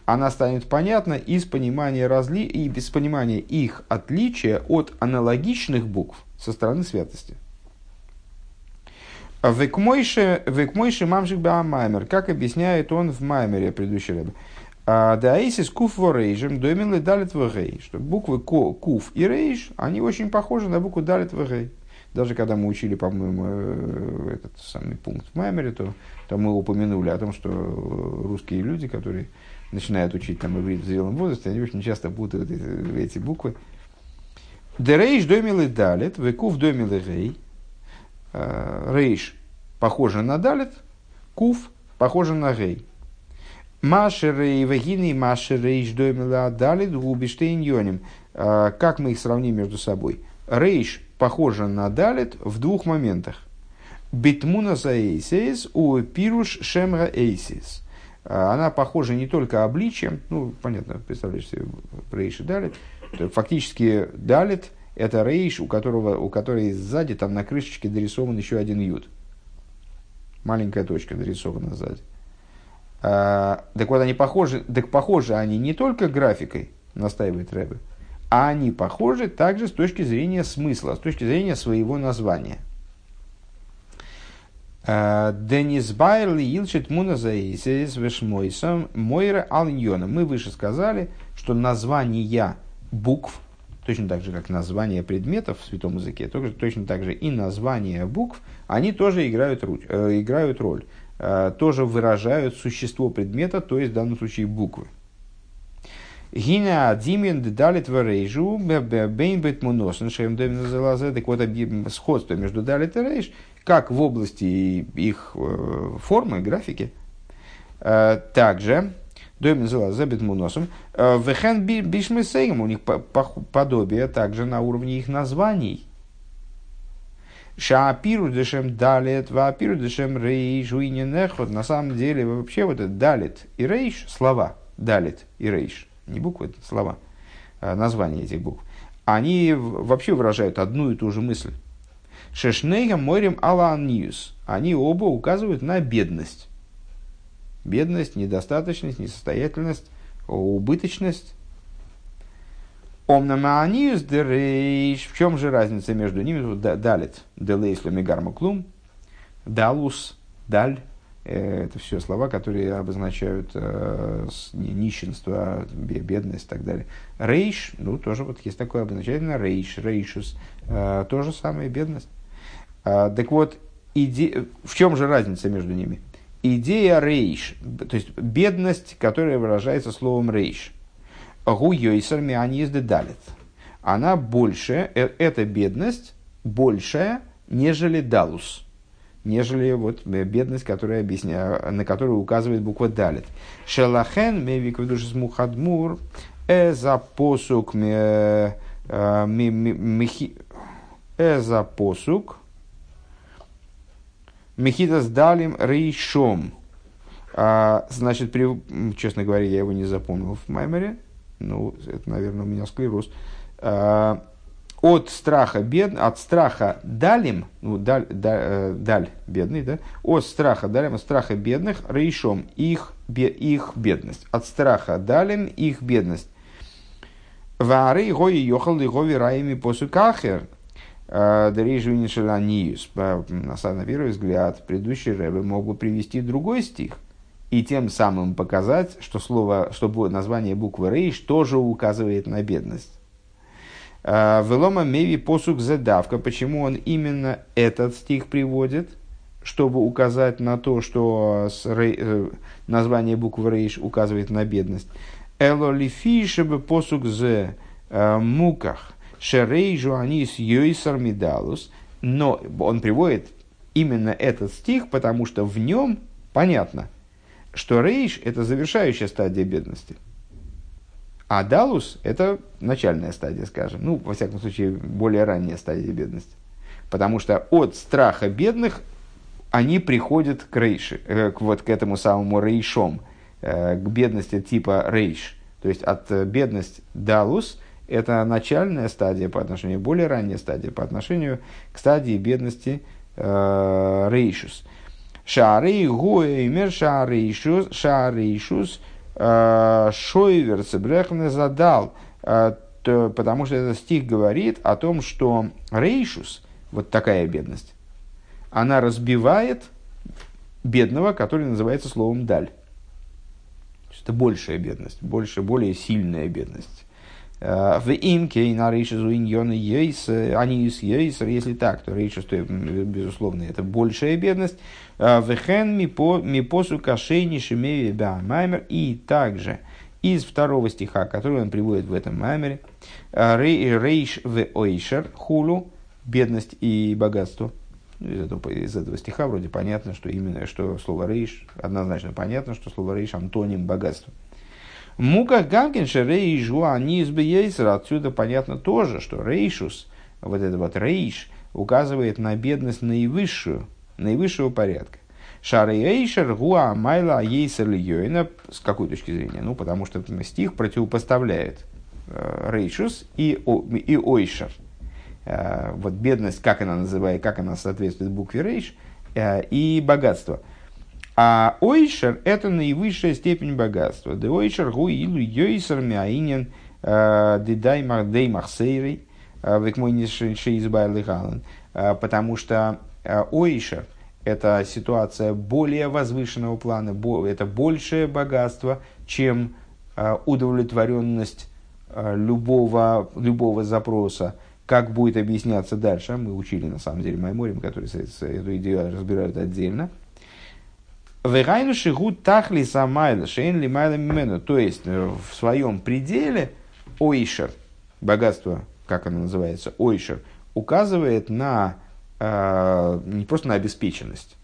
она станет понятна из понимания разли и без понимания их отличия от аналогичных букв со стороны святости. Векмойши мамшик баамаймер, как объясняет он в Маймере, предыдущий рыба. А, Даисис куф ворейжем домин далит вегей. Что буквы куф и рейж, они очень похожи на букву далит вегей. Даже когда мы учили, по-моему, э, этот самый пункт в Маймере, то, то мы упомянули о том, что русские люди, которые начинают учить там иврит в зрелом возрасте, они очень часто путают эти, эти буквы. Дерейш домилы далит, векув домилы рей. А, рейш похоже на далит, куф похоже на рей. Машеры и вагины, машеры и ждоймила дали губиштейн йоним. А, как мы их сравним между собой? Рейш похожа на далит в двух моментах. Битмуна за эйсис у пируш шемра эйсис. А, она похожа не только обличием, ну, понятно, представляешь себе рейш и далит. Фактически далит – это рейш, у которого, у которой сзади там на крышечке дорисован еще один ют. Маленькая точка дорисована сзади. Так вот, они похожи, так похожи они не только графикой, настаивает Рэбе, а они похожи также с точки зрения смысла, с точки зрения своего названия. А, Денис Байерли Илчит Муназаисис Вешмойсом Мойра Алиньона. Мы выше сказали, что названия букв, точно так же, как названия предметов в святом языке, точно так же и названия букв, они тоже играют, э, играют роль. Э, тоже выражают существо предмета, то есть в данном случае буквы. Гина Димин далит варейжу бейнбет муносен шем Так вот, сходство между далит и рейш, как в области их э, формы, графики, э, также Домен Зелазебет Муносом. Вехен Бишмесейм, у них подобие также на уровне их названий. Шаапиру дешем далит, ваапиру дешем рейш, уиненехот. На самом деле, вообще вот это далит и рейш, слова, далит и рейш, не буквы, это слова, а названия этих букв, они вообще выражают одну и ту же мысль. Шешнейга морем алан ньюс. Они оба указывают на бедность. Бедность, недостаточность, несостоятельность, убыточность Омнамааниус дерейш. В чем же разница между ними? Далит. Делейсло мегармаклум. Далус. Даль. Э, это все слова, которые обозначают э, нищенство, бедность и так далее. Рейш, ну, тоже вот есть такое обозначение, рейш, рейшус, э, то же самое, бедность. Так вот, иде... в чем же разница между ними? Идея рейш, то есть бедность, которая выражается словом рейш – Гу йойсер мианизды далит. Она больше, э, эта бедность большая, нежели далус. Нежели вот бедность, которая объясня, на которую указывает буква далит. Шелахен мевик вдушис мухадмур эза посук э, эза посук Мехидас далим рейшом. А, значит, при, честно говоря, я его не запомнил в Маймере ну, это, наверное, у меня склероз, а, от страха бед, от страха далим, ну, даль, даль, э, даль бедный, да, от страха далим, от страха бедных, рейшом, их их бедность. От страха далим их бедность. Вары йохал и гови раими посукахер. Дережвинишеланиус. На первый взгляд, предыдущий рэбе мог бы привести другой стих и тем самым показать, что слово, что название буквы рейш тоже указывает на бедность. А, Велома меви посук задавка. Почему он именно этот стих приводит? Чтобы указать на то, что э, название буквы рейш указывает на бедность. Эло лифи, чтобы посук з э, муках шерейжу анис йойсар медалус. Но он приводит именно этот стих, потому что в нем понятно, что рейш – это завершающая стадия бедности. А далус – это начальная стадия, скажем. Ну, во всяком случае, более ранняя стадия бедности. Потому что от страха бедных они приходят к рейше, э, к, вот к этому самому рейшом, э, к бедности типа рейш. То есть от э, бедности далус – это начальная стадия по отношению, более ранняя стадия по отношению к стадии бедности э, рейшус. Шары гуэймер шарейшус шарейшус э, шойвер цебрехне задал. Э, потому что этот стих говорит о том, что рейшус, вот такая бедность, она разбивает бедного, который называется словом даль. Это большая бедность, больше, более сильная бедность. Э, в имке и на рейшизу иньона ейс, они из ейсер, если так, то рейшиз, то, безусловно, это большая бедность. Э, Вехен мипосу кашейни шимеви маймер. И также из второго стиха, который он приводит в этом маймере, э, рейш в ойшер хулу, бедность и богатство. Из этого, из этого стиха вроде понятно, что именно что слово рейш, однозначно понятно, что слово рейш антоним богатства. Мука Гамкинша они из Отсюда понятно тоже, что Рейшус, вот этот вот Рейш, указывает на бедность наивысшую, наивысшего порядка. Шары Эйшер Гуа Майла Ейсер Йойна. С какой точки зрения? Ну, потому что стих противопоставляет э, Рейшус и, и Ойшер. Э, вот бедность, как она называет, как она соответствует букве Рейш, э, и богатство – а ойшер – это наивысшая степень богатства. Де ойшер гу илу йойсер мяинен э, дедаймах деймах сейрей э, век мой галан. Э, потому что ойшер – это ситуация более возвышенного плана, это большее богатство, чем удовлетворенность любого, любого запроса. Как будет объясняться дальше, мы учили на самом деле Майморим, который эту идею разбирают отдельно – Вегайну шигу тахли самайла, шейн ли майла мимену. То есть э, в своем пределе ойшер, богатство, как оно называется, ойшер, указывает на э, не просто на обеспеченность.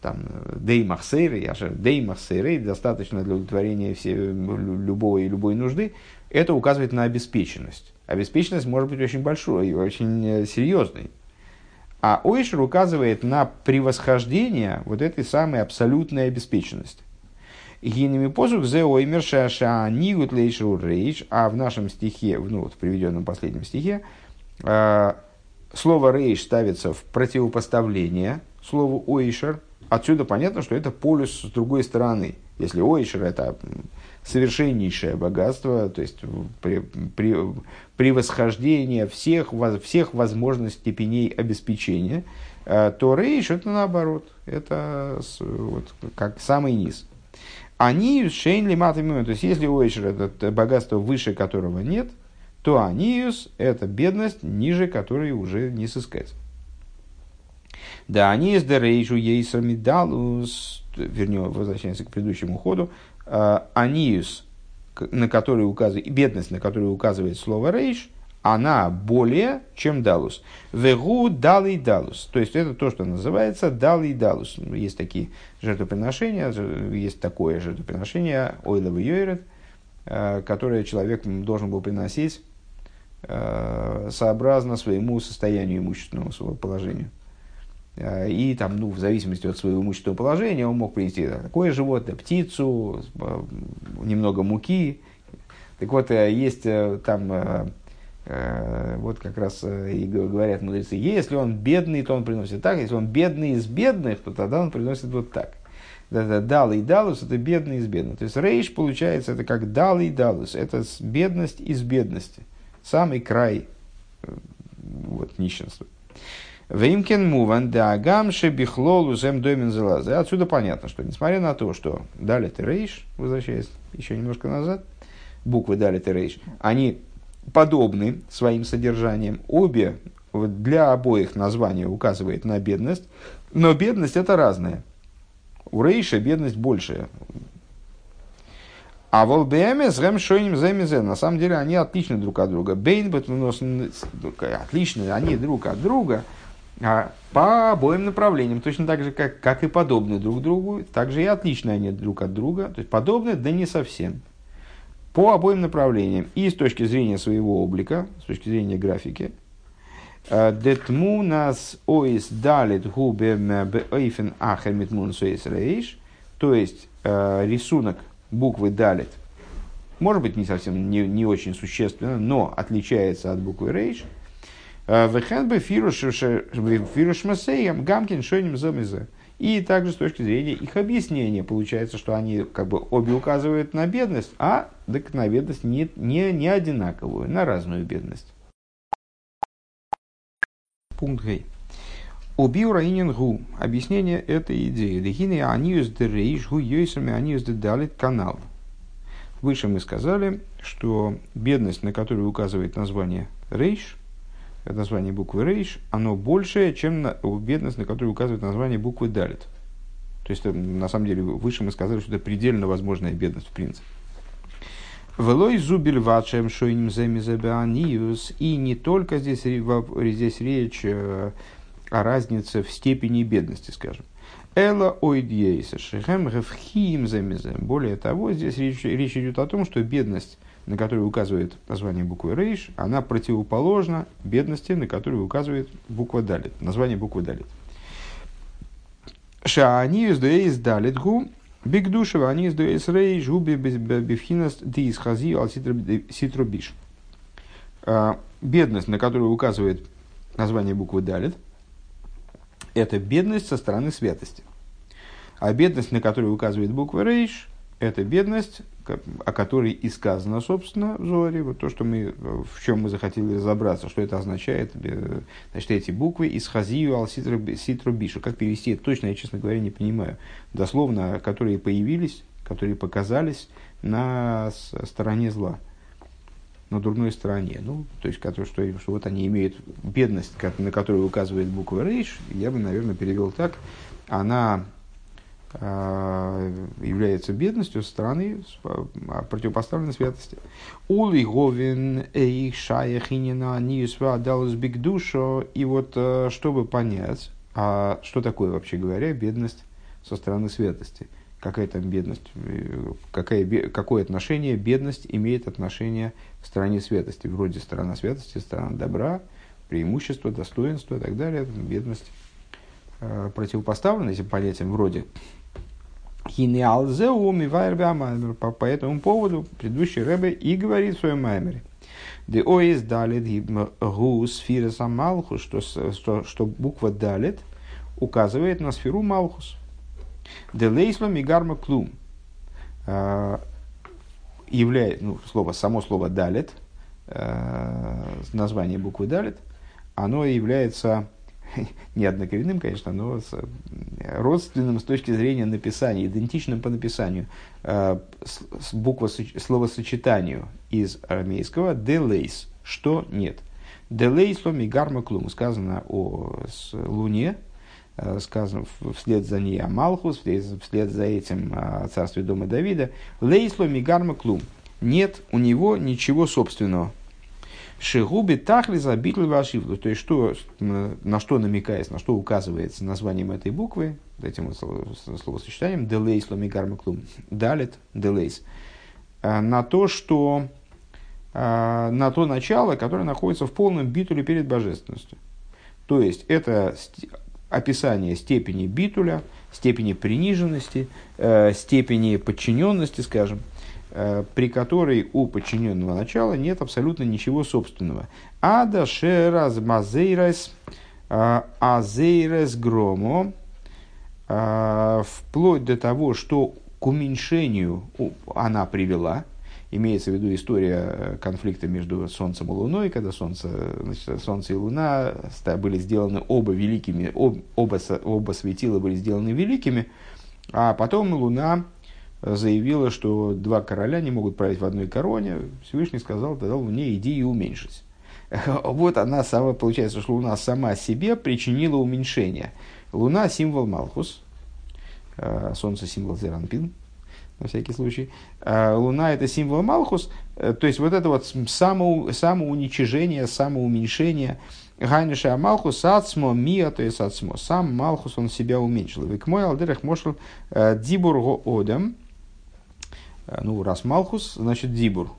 Там дей махсейры, я же дей махсейры, достаточно для удовлетворения все, любой, любой нужды. Это указывает на обеспеченность. Обеспеченность может быть очень большой и очень э, серьезной. А Ойшер указывает на превосхождение вот этой самой абсолютной обеспеченности. Гинами посух зе оймер шаша нигут рейш, а в нашем стихе, ну вот в приведенном последнем стихе, э, слово рейш ставится в противопоставление слову ойшер. Отсюда понятно, что это полюс с другой стороны. Если ойшер это совершеннейшее богатство, то есть при, при, превосхождение всех, всех возможных степеней обеспечения, э, то рейш это наоборот, это вот, как самый низ. Они шейн матами, то есть если у Эйшер это богатство выше которого нет, то аниус – это бедность, ниже которой уже не сыскать. Да, из дерейшу ейсамидалус, вернее, возвращаемся к предыдущему ходу, аниус, на который указывает, бедность, на которую указывает слово рейш, она более, чем далус. Вегу далый далус. То есть это то, что называется далый далус. Есть такие жертвоприношения, есть такое жертвоприношение ойловый йойрет, э, которое человек должен был приносить э, сообразно своему состоянию имущественного своего положения. Э, и там, ну, в зависимости от своего имущественного положения, он мог принести такое животное, птицу, э, немного муки. Так вот, э, есть там, вот как раз и говорят мудрецы, если он бедный, то он приносит так, если он бедный из бедных, то тогда он приносит вот так. Дал и далус, это бедный из бедного. То есть рейш получается, это как дал и далус, это бедность из бедности. Самый край вот, нищенства. Веймкен муван да гамше бихлолу зем домен залазы. Отсюда понятно, что несмотря на то, что далит и рейш, возвращаясь еще немножко назад, буквы далит и рейш, они подобны своим содержанием. Обе для обоих названия указывает на бедность, но бедность это разная. У Рейша бедность большая. А в ЛБМ с Ремшойним Земизе, на самом деле они отличны друг от друга. Бейн отличны они друг от друга по обоим направлениям, точно так же, как, как и подобны друг другу, так же и отличны они друг от друга. То есть подобны, да не совсем. По обоим направлениям. И с точки зрения своего облика, с точки зрения графики, Детму нас оис далит губе бейфен ахер митмун рейш. То есть э, рисунок буквы далит может быть не совсем не, не очень существенно, но отличается от буквы рейш. Э, Вехен бы фируш масеем гамкин шойним замезе. И также с точки зрения их объяснения получается, что они как бы обе указывают на бедность, а так на бедность не, не, не одинаковую, на разную бедность. Пункт Гей. Убил Раинин Гу. Объяснение этой идеи. Дехины аниус де рейш гу йойсами аниус де далит канал. Выше мы сказали, что бедность, на которую указывает название рейш, название буквы рейш, оно большее, чем на, бедность, на которую указывает название буквы далит. То есть, на самом деле, выше мы сказали, что это предельно возможная бедность в принципе. Велой зубель вачем шойним земизебеаниус. И не только здесь, здесь речь э, о разнице в степени бедности, скажем. Эла ойдьейса шехем гевхиим земизем. Более того, здесь речь, речь идет о том, что бедность, на которую указывает название буквы рейш, она противоположна бедности, на которую указывает буква далит, название буквы далит. Шааниус дуэйс далит гу Бигдушева они из Дуэсрей жуби бифхинас дис хази ал ситробиш. А, бедность, на которую указывает название буквы Далит, это бедность со стороны святости. А бедность, на которую указывает буква Рейш, это бедность, о которой и сказано, собственно, в Зоре, вот то, что мы, в чем мы захотели разобраться, что это означает, э, значит, эти буквы из Хазию ал Ситру Бишу. Как перевести это точно, я, честно говоря, не понимаю. Дословно, которые появились, которые показались на стороне зла, на дурной стороне. Ну, то есть, что, что вот они имеют бедность, на которую указывает буква Рейш, я бы, наверное, перевел так, она является бедностью со стороны а, противопоставленной святости. Ули говин эйх шаяхинина ниюсва далус бигдушо. И вот, э, чтобы понять, а что такое, вообще говоря, бедность со стороны святости? Какая там бедность? Э, какая, какое отношение бедность имеет отношение к стороне святости? Вроде сторона святости, сторона добра, преимущество, достоинство и так далее. Бедность противопоставлена этим понятиям вроде по этому поводу предыдущий Рэбе и говорит в своем маймере. Де оис далит гу сфира самалхус, что, что, что буква далит указывает на сферу малхус. Де лейсло мигарма клум а, является, ну, слово, само слово далит, а, название буквы далит, оно является *laughs* не однокоренным, конечно, но с, родственным с точки зрения написания, идентичным по написанию, э, с, с буква словосочетанию из арамейского «делейс», что нет. «Делейс ломи гарма клум» сказано о с Луне, э, сказано вслед за ней о Малхус, вслед, вслед за этим о царстве дома Давида. «Лейсло мигарма клум» нет у него ничего собственного. Шигуби тахли забитли вашивлу. То есть, что, на что намекается, на что указывается названием этой буквы, этим вот словосочетанием, делейс ламигармаклум, далит, делейс, э, на то, что э, на то начало, которое находится в полном битуле перед божественностью. То есть, это описание степени битуля, степени приниженности, э, степени подчиненности, скажем, при которой у подчиненного начала нет абсолютно ничего собственного. Ада шераз мазейрес э, азейрес громо э, вплоть до того, что к уменьшению она привела, имеется в виду история конфликта между Солнцем и Луной, когда Солнце, значит, Солнце и Луна были сделаны оба великими, оба, оба светила были сделаны великими, а потом Луна заявила, что два короля не могут править в одной короне. Всевышний сказал, тогда Луне иди и уменьшись. *laughs* Вот она сама, получается, что Луна сама себе причинила уменьшение. Луна – символ Малхус, э, Солнце – символ Зеранпин, на всякий случай. А Луна – это символ Малхус, э, то есть вот это вот само, самоуничижение, самоуменьшение. Гайниша Малхус ацмо мия, то есть ацмо. Сам Малхус, он себя уменьшил. Век мой алдерах мошел э, дибурго одем. Ну, раз Малхус, значит дибур.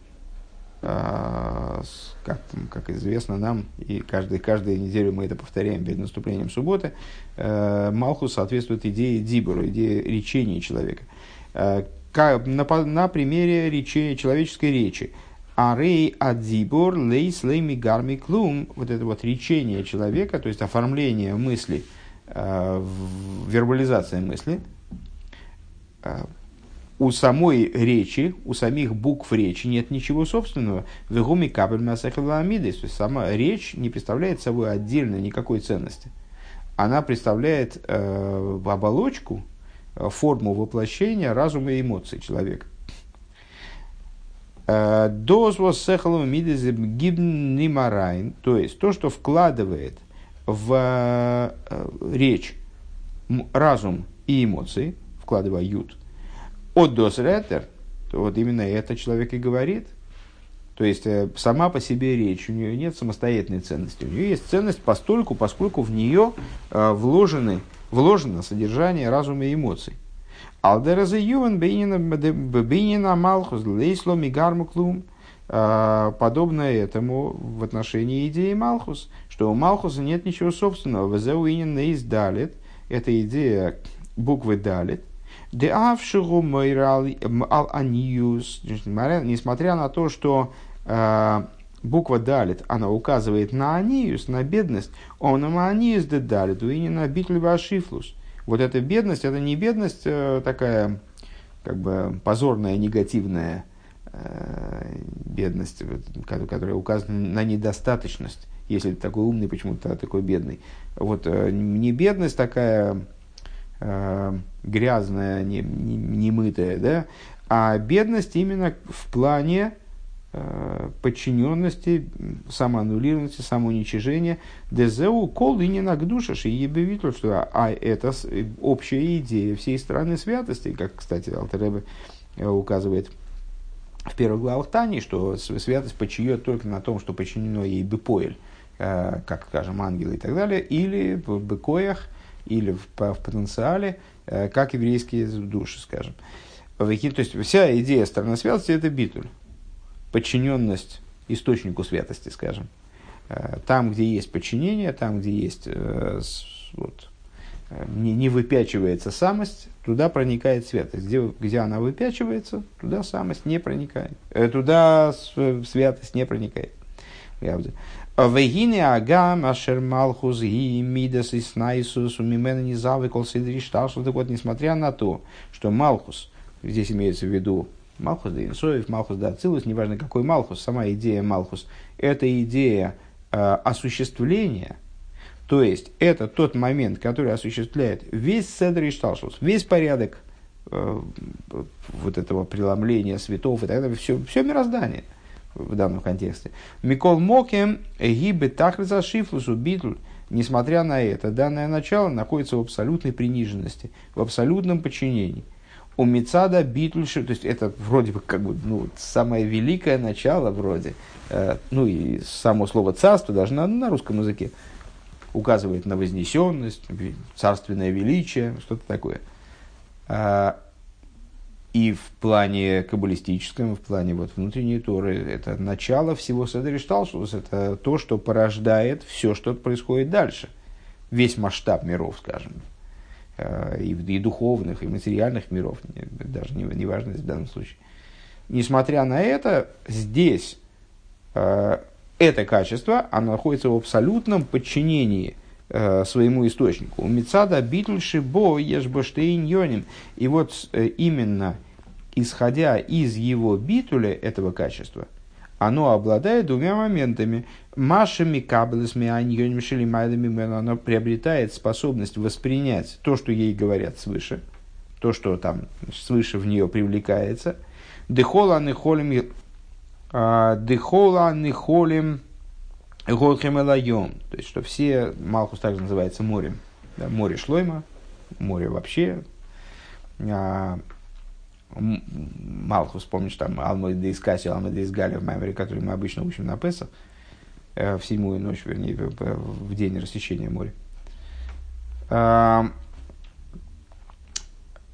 Как, как известно нам, и каждый, каждую неделю мы это повторяем перед наступлением субботы, Малхус соответствует идее дибура, идее речения человека на, на примере речи, человеческой речи. Арей адзибор лейс лейми гарми клум. Вот это вот речение человека, то есть оформление мысли, э, вербализация мысли. У самой речи, у самих букв речи нет ничего собственного. Вегуми кабель масахаламидис. То есть сама речь не представляет собой отдельно никакой ценности. Она представляет э, оболочку, Э, форму воплощения разума и эмоций человека. Э, Доз was сехалом гибн нимарайн, то есть то, что вкладывает в э, речь разум и эмоции, вкладывают, от дос ретер, то вот именно это человек и говорит. То есть сама по себе речь, у нее нет самостоятельной ценности. У нее есть ценность постольку, поскольку в нее вложены вложено содержание разума и эмоций. Алдераза ювен бейнина малхус лейсло мигарму клум. А, подобно этому в отношении идеи Малхус, что у Малхуса нет ничего собственного. Везеуинен нейс далит. Это идея буквы далит. Де авшигу ал аниюс. Несмотря на то, что а, буква далит, она указывает на аниюс, на бедность, он аниюс де далит, и не на битлева шифлус. Вот эта бедность, это не бедность э, такая, как бы позорная, негативная э, бедность, которая указана на недостаточность. Если ты такой умный, почему ты такой бедный. Вот э, не бедность такая грязная, немытая, не, не да, а бедность именно в плане Э, подчиненности, самоаннулированности, самоуничижения. Дезеу кол и не нагдушаш и ебевитло, что а это общая идея всей страны святости, как, кстати, Алтеребе э, указывает в первых главах Тани, что святость почиет только на том, что подчинено ей бепоэль, э, как, скажем, ангелы и так далее, или в бекоях, или в, в потенциале, как еврейские души, скажем. То есть вся идея страны святости – это битуль подчиненность источнику святости, скажем. Э, там, где есть подчинение, там, где есть э, вот, э, не, не выпячивается самость, туда проникает святость. Где, где она выпячивается, туда самость не проникает. Туда святость не проникает. Вегине агам ашер малхус ги мидас и снайсус умимена не завыкал сидриштал. Так вот, несмотря на то, что малхус, здесь имеется в виду Малхус да Инсоев, Малхус да Ацилус, неважно какой Малхус, сама идея Малхус, это идея э, осуществления, то есть это тот момент, который осуществляет весь Седр и весь порядок э, вот этого преломления светов и так далее, все, все мироздание в данном контексте. Микол Мокем гибе тахриза шифлусу битль, несмотря на это, данное начало находится в абсолютной приниженности, в абсолютном подчинении – у Мицада Битльши, то есть это вроде бы как бы ну, самое великое начало вроде, э, ну и само слово царство даже на, на русском языке указывает на вознесенность, царственное величие, что-то такое. И в плане каббалистическом, в плане вот внутренней Торы, это начало всего Седришталшус, это то, что порождает все, что происходит дальше. Весь масштаб миров, скажем. Э, и, и духовных, и материальных миров, даже не, не важно в данном случае. Несмотря на это, здесь э, это качество, оно находится в абсолютном подчинении своему источнику. У Мецада битльши бо ешбоштейньоним. И вот э, именно исходя из его битуля, этого качества, оно обладает двумя моментами. Машами каблесми аньоним оно приобретает способность воспринять то, что ей говорят свыше, то, что там свыше в нее привлекается. Дехола нехолим а, Дехола нехолим Голхем элайом. То есть, что все, Малхус также называется морем. Да, море Шлойма, море вообще. А, Малхус, помнишь, там Алма де Искаси, Алма де Изгали в Маймере, который мы обычно учим на Песах, э, в седьмую ночь, вернее, в день рассечения моря. А,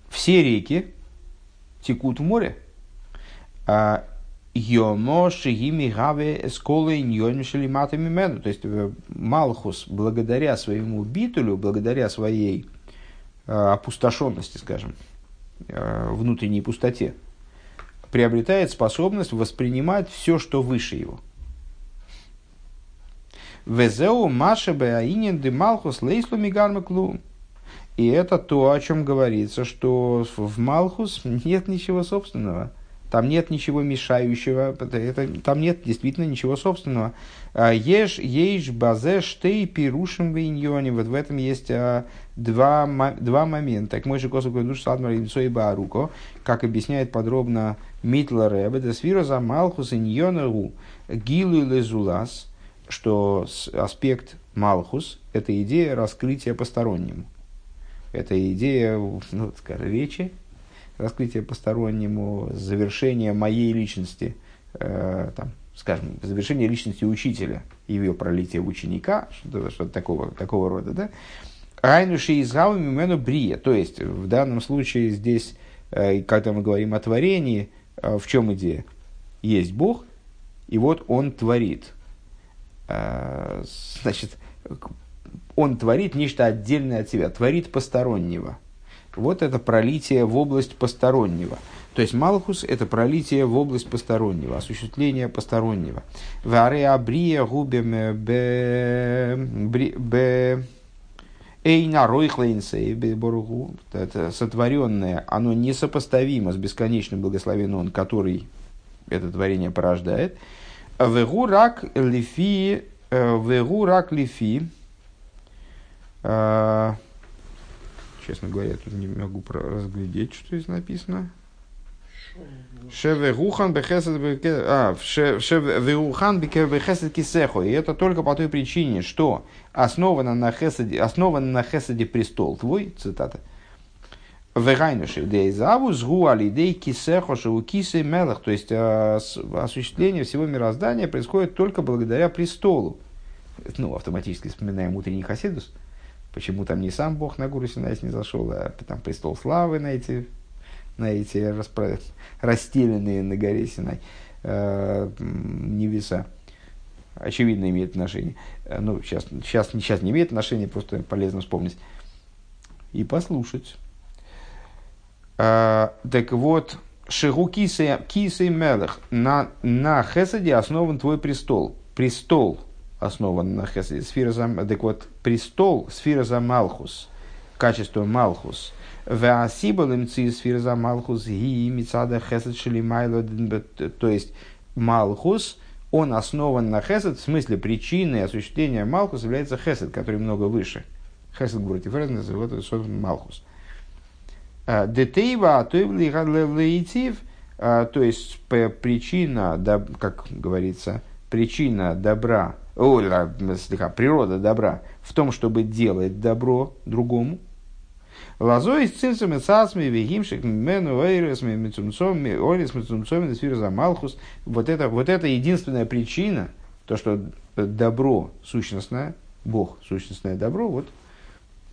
все реки текут в море. А, Йомо шигими гаве эсколы ньонишели матами мену. То есть э, Малхус, благодаря своему битулю, благодаря своей э, опустошенности, скажем, э, внутренней пустоте, приобретает способность воспринимать все, что выше его. Везеу машебе аинен де Малхус лейслу мигармаклу. И это то, о чем говорится, что в Малхус нет ничего собственного – там нет ничего мешающего, это, там нет действительно ничего собственного. А, ешь, ешь, базе, штей, пирушим в иньоне. Вот в этом есть а, два, два момента. Так мой же косок душ садмар и баруко, как объясняет подробно Митла Рэбе, это свира за малхус иньонеру гилу лезулас, что аспект малхус – это идея раскрытия постороннему. Это идея, ну, скажем, речи, раскрытие постороннему, завершение моей личности, э, там, скажем, завершение личности учителя и ее пролитие ученика, что-то, что такого, такого рода, да? Айнуши из мимену брия. То есть, в данном случае здесь, э, когда мы говорим о творении, э, в чем идея? Есть Бог, и вот Он творит. Э, значит, Он творит нечто отдельное от себя, творит постороннего – вот это пролитие в область постороннего. То есть Малхус – это пролитие в область постороннего, осуществление постороннего. Варе абрия губем бе Эйна ройхлейнсей боргу. Это сотворенное, оно несопоставимо с бесконечным благословен он, который это творение порождает. Вегу рак лифи, э, вегу рак лифи, э, Честно говоря, я тут не могу разглядеть, что здесь написано. Шеверухан бехесед а, бехесед кисехо. И это только по той причине, что основано на хеседе, основан на хеседе престол твой, цитата. Вегайнуши дейзаву сгу алидей кисехо шеву кисе мелах. То есть а, осуществление всего мироздания происходит только благодаря престолу. Ну, автоматически вспоминаем утренний хасидус. Почему там не сам Бог на гору Синай не зашел, а там престол славы на эти, на эти распро... расстеленные на горе Синай э, невеса. Очевидно, имеет отношение. Э, ну, сейчас, сейчас, сейчас не имеет отношения, просто полезно вспомнить и послушать. А, так вот, Шигу кисы мелех. На, на Хесаде основан твой престол. Престол основан на хеседе. Сфера за, так вот, престол, сфера за Малхус, качество Малхус. Веасибал имци сфера за Малхус и мицада хесед шелимайло. То есть, Малхус, он основан на хесед, в смысле причины осуществления Малхус является хесед, который много выше. Хесед говорит, и вот собственно Малхус. А, Детейва, а то и а, то есть причина, как говорится, причина добра о, слегка, природа добра в том, чтобы делать добро другому. Лазо из цинцами цасми вегимшик мену эйресми мецумцоми ойрес мецумцоми за малхус. Вот это, вот это единственная причина, то, что добро сущностное, Бог сущностное добро, вот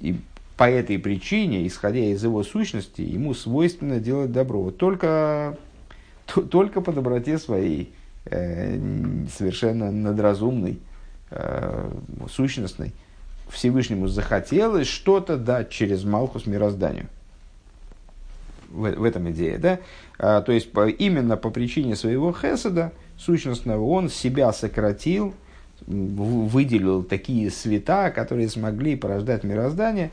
и по этой причине, исходя из его сущности, ему свойственно делать добро. Вот только, только по доброте своей, э, совершенно надразумной, э, сущностной, Всевышнему захотелось что-то дать через Малхус мирозданию. В, в этом идея, да? А, то есть, по, именно по причине своего хеседа, сущностного, он себя сократил, выделил такие света, которые смогли порождать мироздание,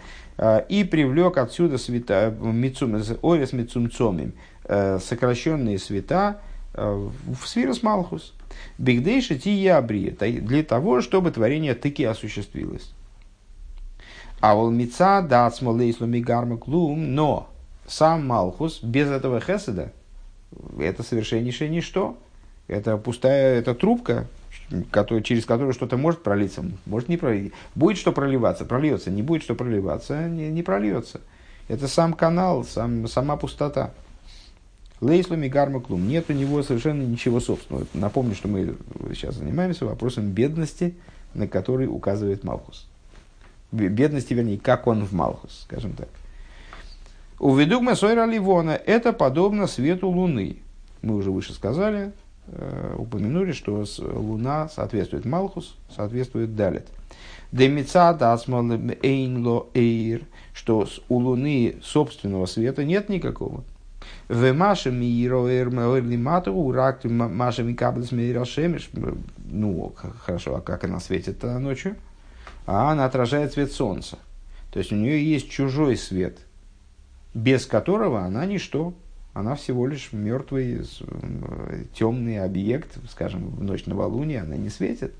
и привлек отсюда света, Орис Мицумцомим, сокращенные света в Сфирос Малхус. Бигдейша Тиябри, для того, чтобы творение таки осуществилось. А волмица дат смолейслу мигарма клум, но сам Малхус без этого хеседа это совершеннейшее ничто. Это пустая, это трубка, который, через которую что-то может пролиться, может не пролиться. Будет что проливаться, прольется. Не будет что проливаться, не, не прольется. Это сам канал, сам, сама пустота. Лейслами гарма клум. Нет у него совершенно ничего собственного. Напомню, что мы сейчас занимаемся вопросом бедности, на который указывает Малхус. Бедности, вернее, как он в Малхус, скажем так. У ведугма Сойра Ливона это подобно свету Луны. Мы уже выше сказали, э, упомянули, что Луна соответствует Малхус, соответствует Далит. Демица дасмал эйнло эйр, что у Луны собственного света нет никакого. В Маше Мироэрмэрлимату, рак Маша Микаблес Мейрашемиш. Ну, хорошо, а как она светит ночью? А она отражает свет солнца. То есть у нее есть чужой свет, без которого она ничто. Она всего лишь мертвый, темный объект, скажем, в ночь новолуния, она не светит,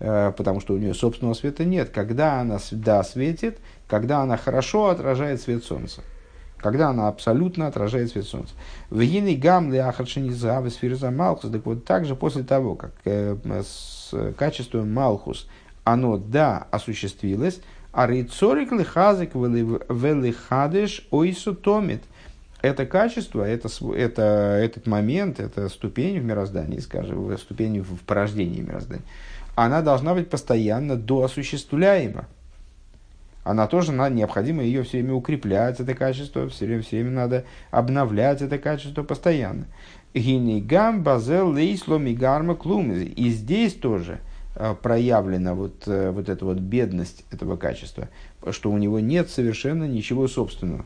э, потому что у нее собственного света нет. Когда она да, светит, когда она хорошо отражает свет солнца когда она абсолютно отражает свет солнца. В гины гамли ахаршини завы сфирза малхус, так вот также после того, как э, с качеством малхус оно да осуществилось, а рейцорик лихазик велихадеш ойсу томит. Это качество, это, это, этот момент, это ступень в мироздании, скажем, ступень в порождении мироздания, она должна быть постоянно доосуществляема она тоже надо, необходимо ее все время укреплять, это качество, все время, все время надо обновлять это качество постоянно. Гинигам базел лейсло мигарма клум. И здесь тоже э, проявлена вот, э, вот эта вот бедность этого качества, что у него нет совершенно ничего собственного.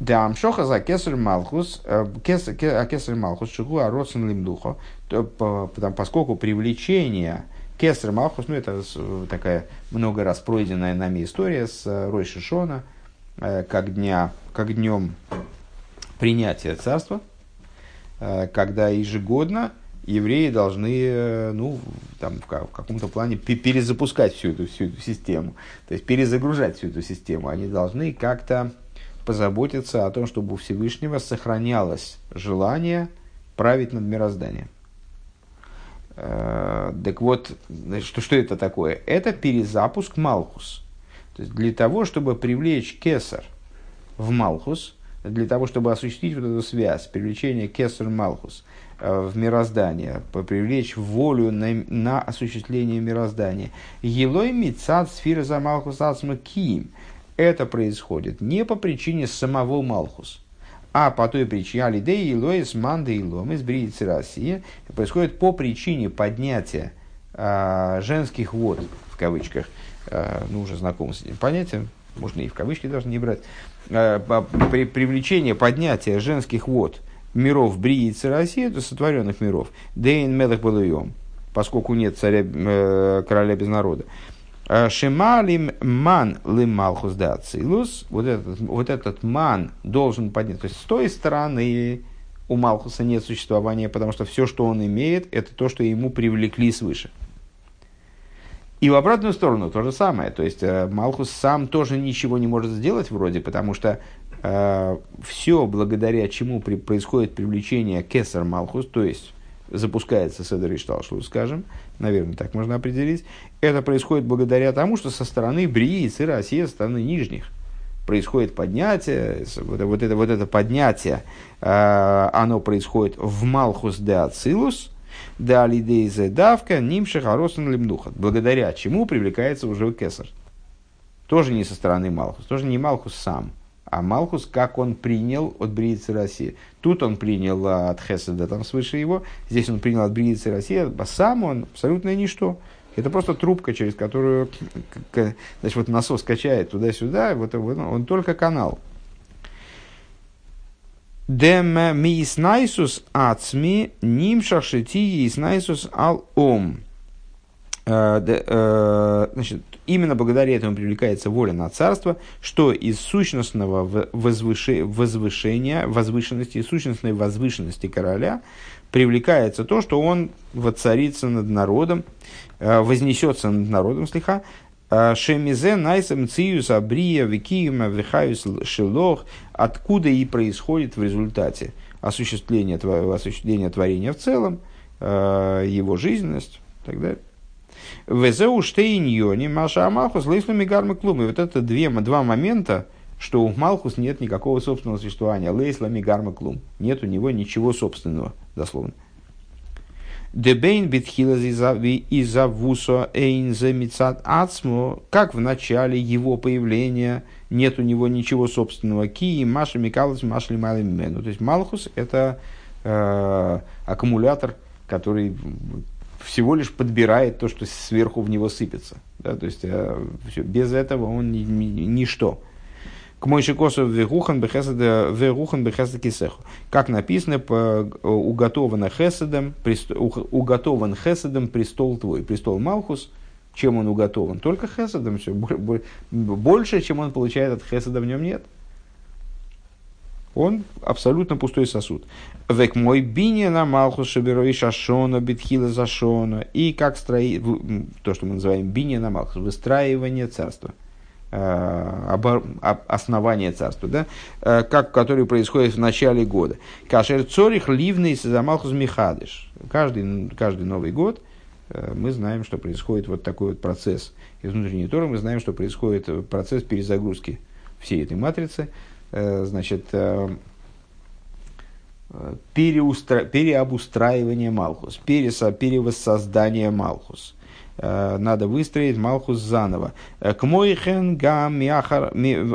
Да, амшоха за кесар малхус, э, кесар малхус, шигу аросен лимдухо, поскольку привлечение Кесар Малхус, ну это такая много раз пройденная нами история с э, Рой Шишона, э, как, дня, как днем принятия царства, э, когда ежегодно евреи должны ну, там, в каком-то плане перезапускать всю эту, всю эту систему, то есть перезагружать всю эту систему. Они должны как-то позаботиться о том, чтобы у Всевышнего сохранялось желание править над мирозданием. Э, так вот, что, что это такое? Это перезапуск Малхус. То есть для того, чтобы привлечь Кесар в Малхус, для того, чтобы осуществить вот эту связь, привлечение Кесар Малхус э, в мироздание, привлечь волю на, на осуществление мироздания. Елой мицад сфира за Малхус киим. Это происходит не по причине самого Малхус, а по той причине, алидей илоис манды илом из бриицы России, происходит по причине поднятия а, женских вод, в кавычках, а, ну, уже знакомы с этим понятием, можно и в кавычки даже не брать, а, при привлечении поднятия женских вод миров бриицы России, то сотворенных миров, дейн мелах балуем, поскольку нет царя, э, короля без народа, Э, Шемалим ман лималхус да ацилус. Вот этот, вот этот ман должен поднять. То есть с той стороны у Малхуса нет существования, потому что все, что он имеет, это то, что ему привлекли свыше. И в обратную сторону то же самое. То есть э, Малхус сам тоже ничего не может сделать вроде, потому что э, все, благодаря чему при, происходит привлечение кесар Малхус, то есть запускается Седер Ишталшлу, скажем, наверное, так можно определить, это происходит благодаря тому, что со стороны Брии и России, со стороны нижних, происходит поднятие, вот, вот, это, вот это поднятие, э, оно происходит в Малхус де Ацилус, да Алидейзе Давка, Нимша Харосен Лемнухат, благодаря чему привлекается уже Кесар. Тоже не со стороны Малхус, тоже не Малхус сам, а Малхус, как он принял от Бриицы России. Тут он принял от Хеседа, там свыше его. Здесь он принял от Бриицы России. А сам он абсолютное ничто. Это просто трубка, через которую значит, вот насос качает туда-сюда. Вот, вот, он только канал. Дем ми снайсус ацми ним шахшити и снайсус ал ом. значит, именно благодаря этому привлекается воля на царство, что из сущностного возвышения, возвышенности, из сущностной возвышенности короля привлекается то, что он воцарится над народом, вознесется над народом слегка, Шемизе найсам циюс абрия викиюма вихаюс шилох, откуда и происходит в результате осуществления, осуществления творения в целом, его жизненность и так далее. Везеу штейньони маша амалхус лейслами гармы клумы. Вот это две, два момента, что у Малхус нет никакого собственного существования. Лейслами гармы клум. Нет у него ничего собственного, дословно. Дебейн битхилаз из-за вусо эйнзе мицат ацмо, как в начале его появления нет у него ничего собственного. Ки маша микалас машли малимену. То есть Малхус это э, аккумулятор, который всего лишь подбирает то, что сверху в него сыпется. Да, то есть э, все, без этого он ни, ни, ничто. К мойши косу вегухан бехесед кисеху. Как написано, по, уготовано хеседом, уготован хеседом престол твой, престол Малхус, чем он уготован? Только хеседом, все, больше, чем он получает от хеседа в нем нет. Он абсолютно пустой сосуд. Век мой бине на малху шаберой шашона битхила зашона. И как строить, то, что мы называем бине на малху, выстраивание царства э, основание царства, да, э, как, который происходит в начале года. Кашер цорих ливный замалхус михадыш. Каждый, каждый Новый год э, мы знаем, что происходит вот такой вот процесс. Из внутренней Торы мы знаем, что происходит процесс перезагрузки всей этой матрицы – Э, значит, э, переустра... переобустраивание Малхус, переса... перевоссоздание Малхус. Э, надо выстроить Малхус заново. К мойхен гам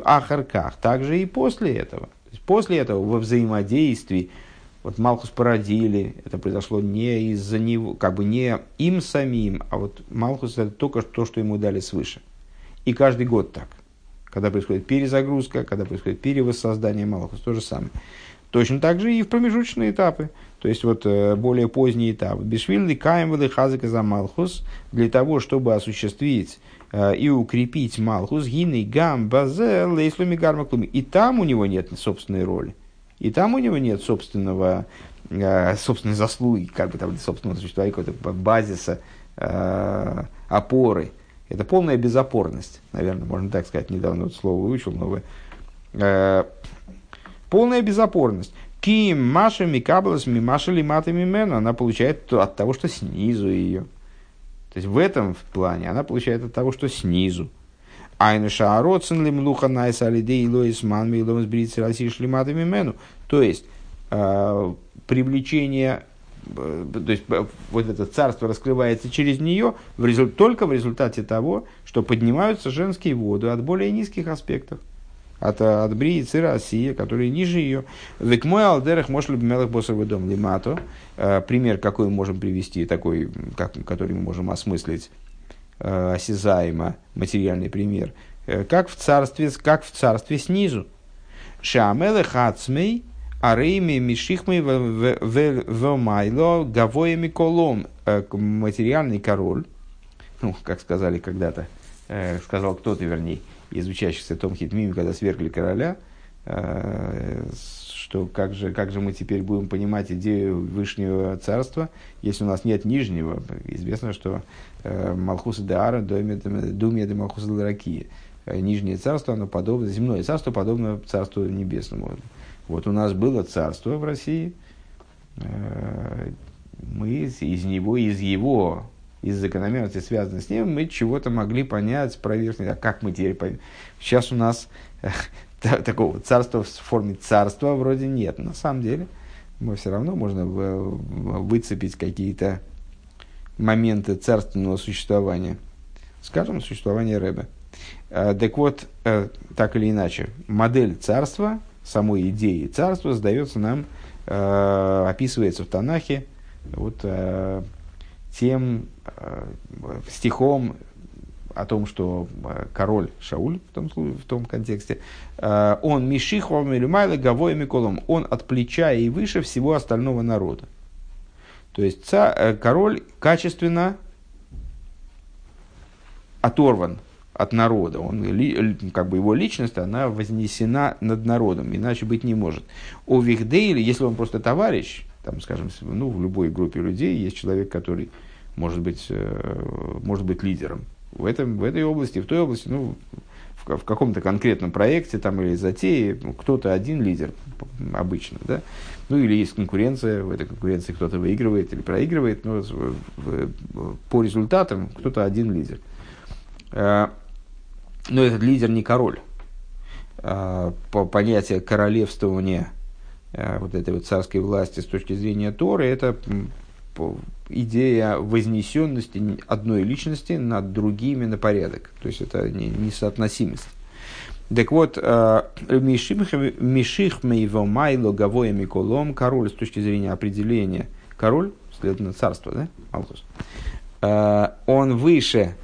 ахарках. Также и после этого. После этого во взаимодействии вот Малхус породили, это произошло не из-за него, как бы не им самим, а вот Малхус это только то, что ему дали свыше. И каждый год так когда происходит перезагрузка, когда происходит перевоссоздание Малхус, то же самое. Точно так же и в промежуточные этапы. То есть вот э, более поздний этап. Бешвилли каемвелы хазыка за Малхус для того, чтобы осуществить э, и укрепить Малхус, гины гам базе лейслуми гармаклуми. И там у него нет собственной роли. И там у него нет собственного, э, собственной заслуги, как бы там, собственного существования, какой-то базиса, опоры. Это полная безопорность, наверное, можно так сказать. Недавно вот слово выучил новое. Э, полная безопорность. Ким Маша Микаблас Мимаша Лимата Мимену. Она получает от того, что снизу ее. То есть в этом плане она получает от того, что снизу. Айна Шаароцен Лимлуха Найса Алидей Лоис Манми Ломс Бритси России Шлимата Мимену. То есть э, привлечение то есть э, вот это царство раскрывается через нее в результ, только в результате того, что поднимаются женские воды от более низких аспектов. От, от Брии, Цира, Осия, которые ниже ее. Век мой алдерах может любимелых боссовый дом лимато. Э, пример, какой мы можем привести, такой, как, который мы можем осмыслить осязаемо, материальный пример. Как в царстве, как в царстве снизу. Шамелы хацмей, Арейми Мишихмой Вемайло Гавоями Колом. Э, материальный король, ну, как сказали когда-то, э, сказал кто-то, вернее, из учащихся Том Хитмими, когда свергли короля, э, что как же, как же мы теперь будем понимать идею Вышнего Царства, если у нас нет Нижнего. Известно, что Малхуса де Ара, Думия де Малхуса де Ракия. Нижнее царство, оно подобно, земное царство подобно царству небесному. Вот у нас было царство в России, э, мы из него, из его, из закономерности, связанной с ним, мы чего-то могли понять, проверить, а как мы теперь поймем. Сейчас у нас *laughs* э, такого царства в форме царства вроде нет. На самом деле, мы все равно можно выцепить какие-то моменты царственного существования. Скажем, существование Рэбе. Э, так вот, так или иначе, модель царства – самой идеи царства сдается нам, э, описывается в Танахе вот, э, тем э, стихом о том, что э, король Шауль в том, в том контексте, э, он мишихом или гавой миколом, он от плеча и выше всего остального народа. То есть ца, э, король качественно оторван от народа. Он, как бы его личность, она вознесена над народом, иначе быть не может. У Вихдейли, если он просто товарищ, там, скажем, ну, в любой группе людей есть человек, который может быть, э, может быть лидером. В, этом, в этой области, в той области, ну, в, в каком-то конкретном проекте там, или затее ну, кто-то один лидер обычно. Да? Ну или есть конкуренция, в этой конкуренции кто-то выигрывает или проигрывает, но по результатам кто-то один лидер. Но этот лидер не король. Э, по понятию королевствования вот этой вот царской власти с точки зрения Торы, это идея вознесенности одной личности над другими на порядок. То есть это несоотносимость. Так вот, э, Миших Мейво Майло Гавоя Миколом, король с точки зрения определения, король, следовательно, царство, да, Алхус, он выше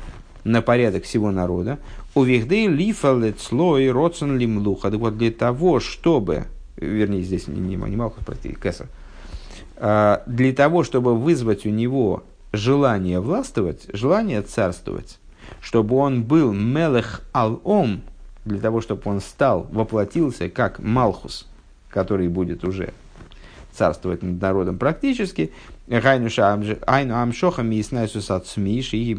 на порядок всего народа. У Вихдей Лифалет Слой Родсон Лимлуха. Так вот, для того, чтобы, вернее, здесь не, не, Малхус, простите, Кесар, а, для того, чтобы вызвать у него желание властвовать, желание царствовать, чтобы он был мелех ал-ом, для того, чтобы он стал, воплотился как Малхус, который будет уже царствовать над народом практически, айну амшоха миснайсус от смиш и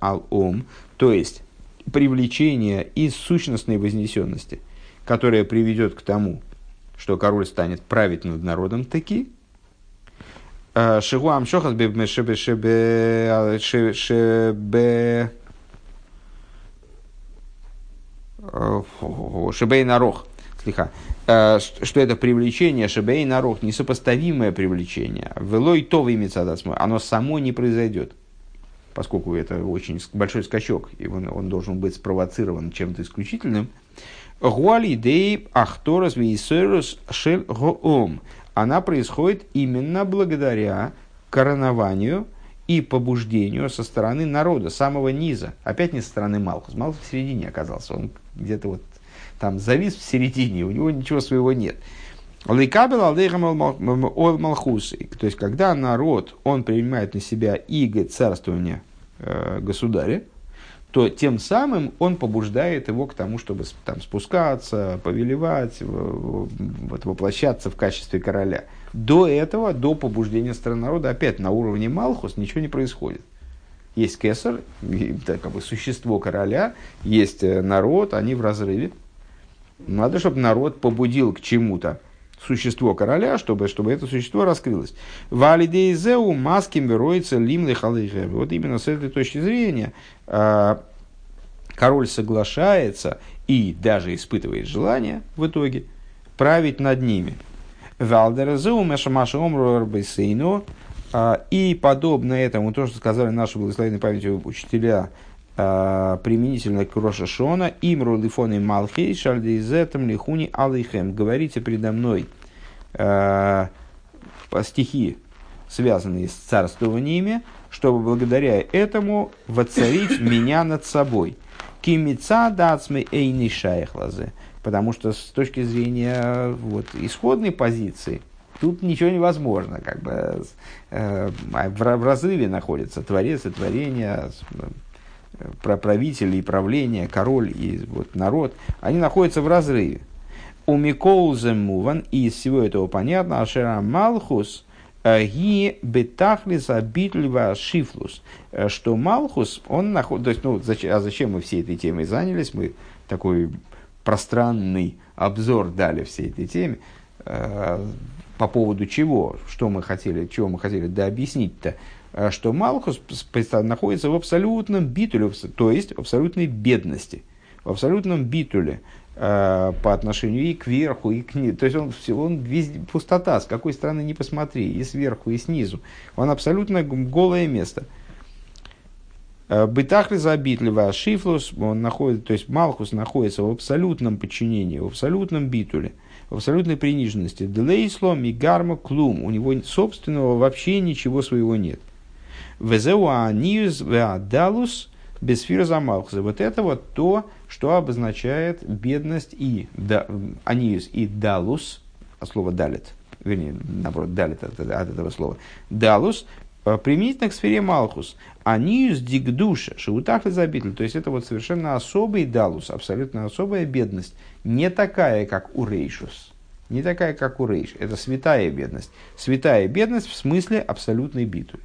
ал-ом, то есть привлечение из сущностной вознесенности, которое приведет к тому, что король станет править над народом таки, Шигу Амшохас Шебе Шебе Шебе Шебей Нарох. Слиха. Что это привлечение Шебей Нарох, несопоставимое привлечение. Велой то имеется оно само не произойдет. Поскольку это очень большой скачок, и он, он должен быть спровоцирован чем-то исключительным. Гуали дей ахторас вейсерус шель гоом она происходит именно благодаря коронованию и побуждению со стороны народа, самого низа. Опять не со стороны Малхус. Малхус в середине оказался. Он где-то вот там завис в середине, у него ничего своего нет. Лейкабел алдейхам малхус. То есть, когда народ, он принимает на себя иго царствования э, государя, то тем самым он побуждает его к тому, чтобы там, спускаться, повелевать, вот, воплощаться в качестве короля. До этого, до побуждения страны народа, опять на уровне Малхус ничего не происходит. Есть кесар, как бы существо короля, есть э, народ, они в разрыве. Надо, чтобы народ побудил к чему-то существо короля, чтобы, чтобы это существо раскрылось. Валидейзеу маским вероится лимны Вот именно с этой точки зрения а, король соглашается и даже испытывает желание в итоге править над ними. Валдерезеу мешамаша а, и подобно этому, то, что сказали наши благословенные памяти учителя, применительно к Роша Шона, имру лифоны малхей шальдейзетам лихуни алейхем. Говорите передо мной по стихи, связанные с царствованиями, чтобы благодаря этому воцарить *coughs* меня над собой. Кимица дацмы эйни шайхлазе. Потому что с точки зрения вот, исходной позиции, тут ничего невозможно. Как бы, э, в, в разрыве находится творец и творение, э, правитель и правление, король и вот, народ. Они находятся в разрыве. У Микоуза Муван, и из всего этого понятно, Ашера Малхус – Ги бетахлис абитлива шифлус, э, что Малхус, он находит, то есть, ну, зачем, а зачем мы всей этой темой занялись, мы такой пространный обзор дали всей этой теме, э, по поводу чего, что мы хотели, чего мы хотели да объяснить-то, э, что Малхус находится в абсолютном битуле, то есть в абсолютной бедности, в абсолютном битуле, Э, по отношению и к верху, и к низу. То есть он, он везде пустота, с какой стороны не посмотри, и сверху, и снизу. Он абсолютно голое место. Э, Бытахли забитливая шифлус, он находит, то есть Малхус находится в абсолютном подчинении, в абсолютном битуле, в абсолютной приниженности. Делейсло, мигарма, клум. У него собственного вообще ничего своего нет. Везеуа ниюз веадалус без фирза Малхуса. Вот это вот то, что обозначает бедность и аниус и далус, от слова далит, вернее, наоборот, далит от, от этого слова, далус, применительно к сфере Малхус. Аниюс дигдуша, шаутахли забитель. То есть это вот совершенно особый далус, абсолютно особая бедность. Не такая, как у Рейшус. Не такая, как у Рейш. Это святая бедность. Святая бедность в смысле абсолютной битвы.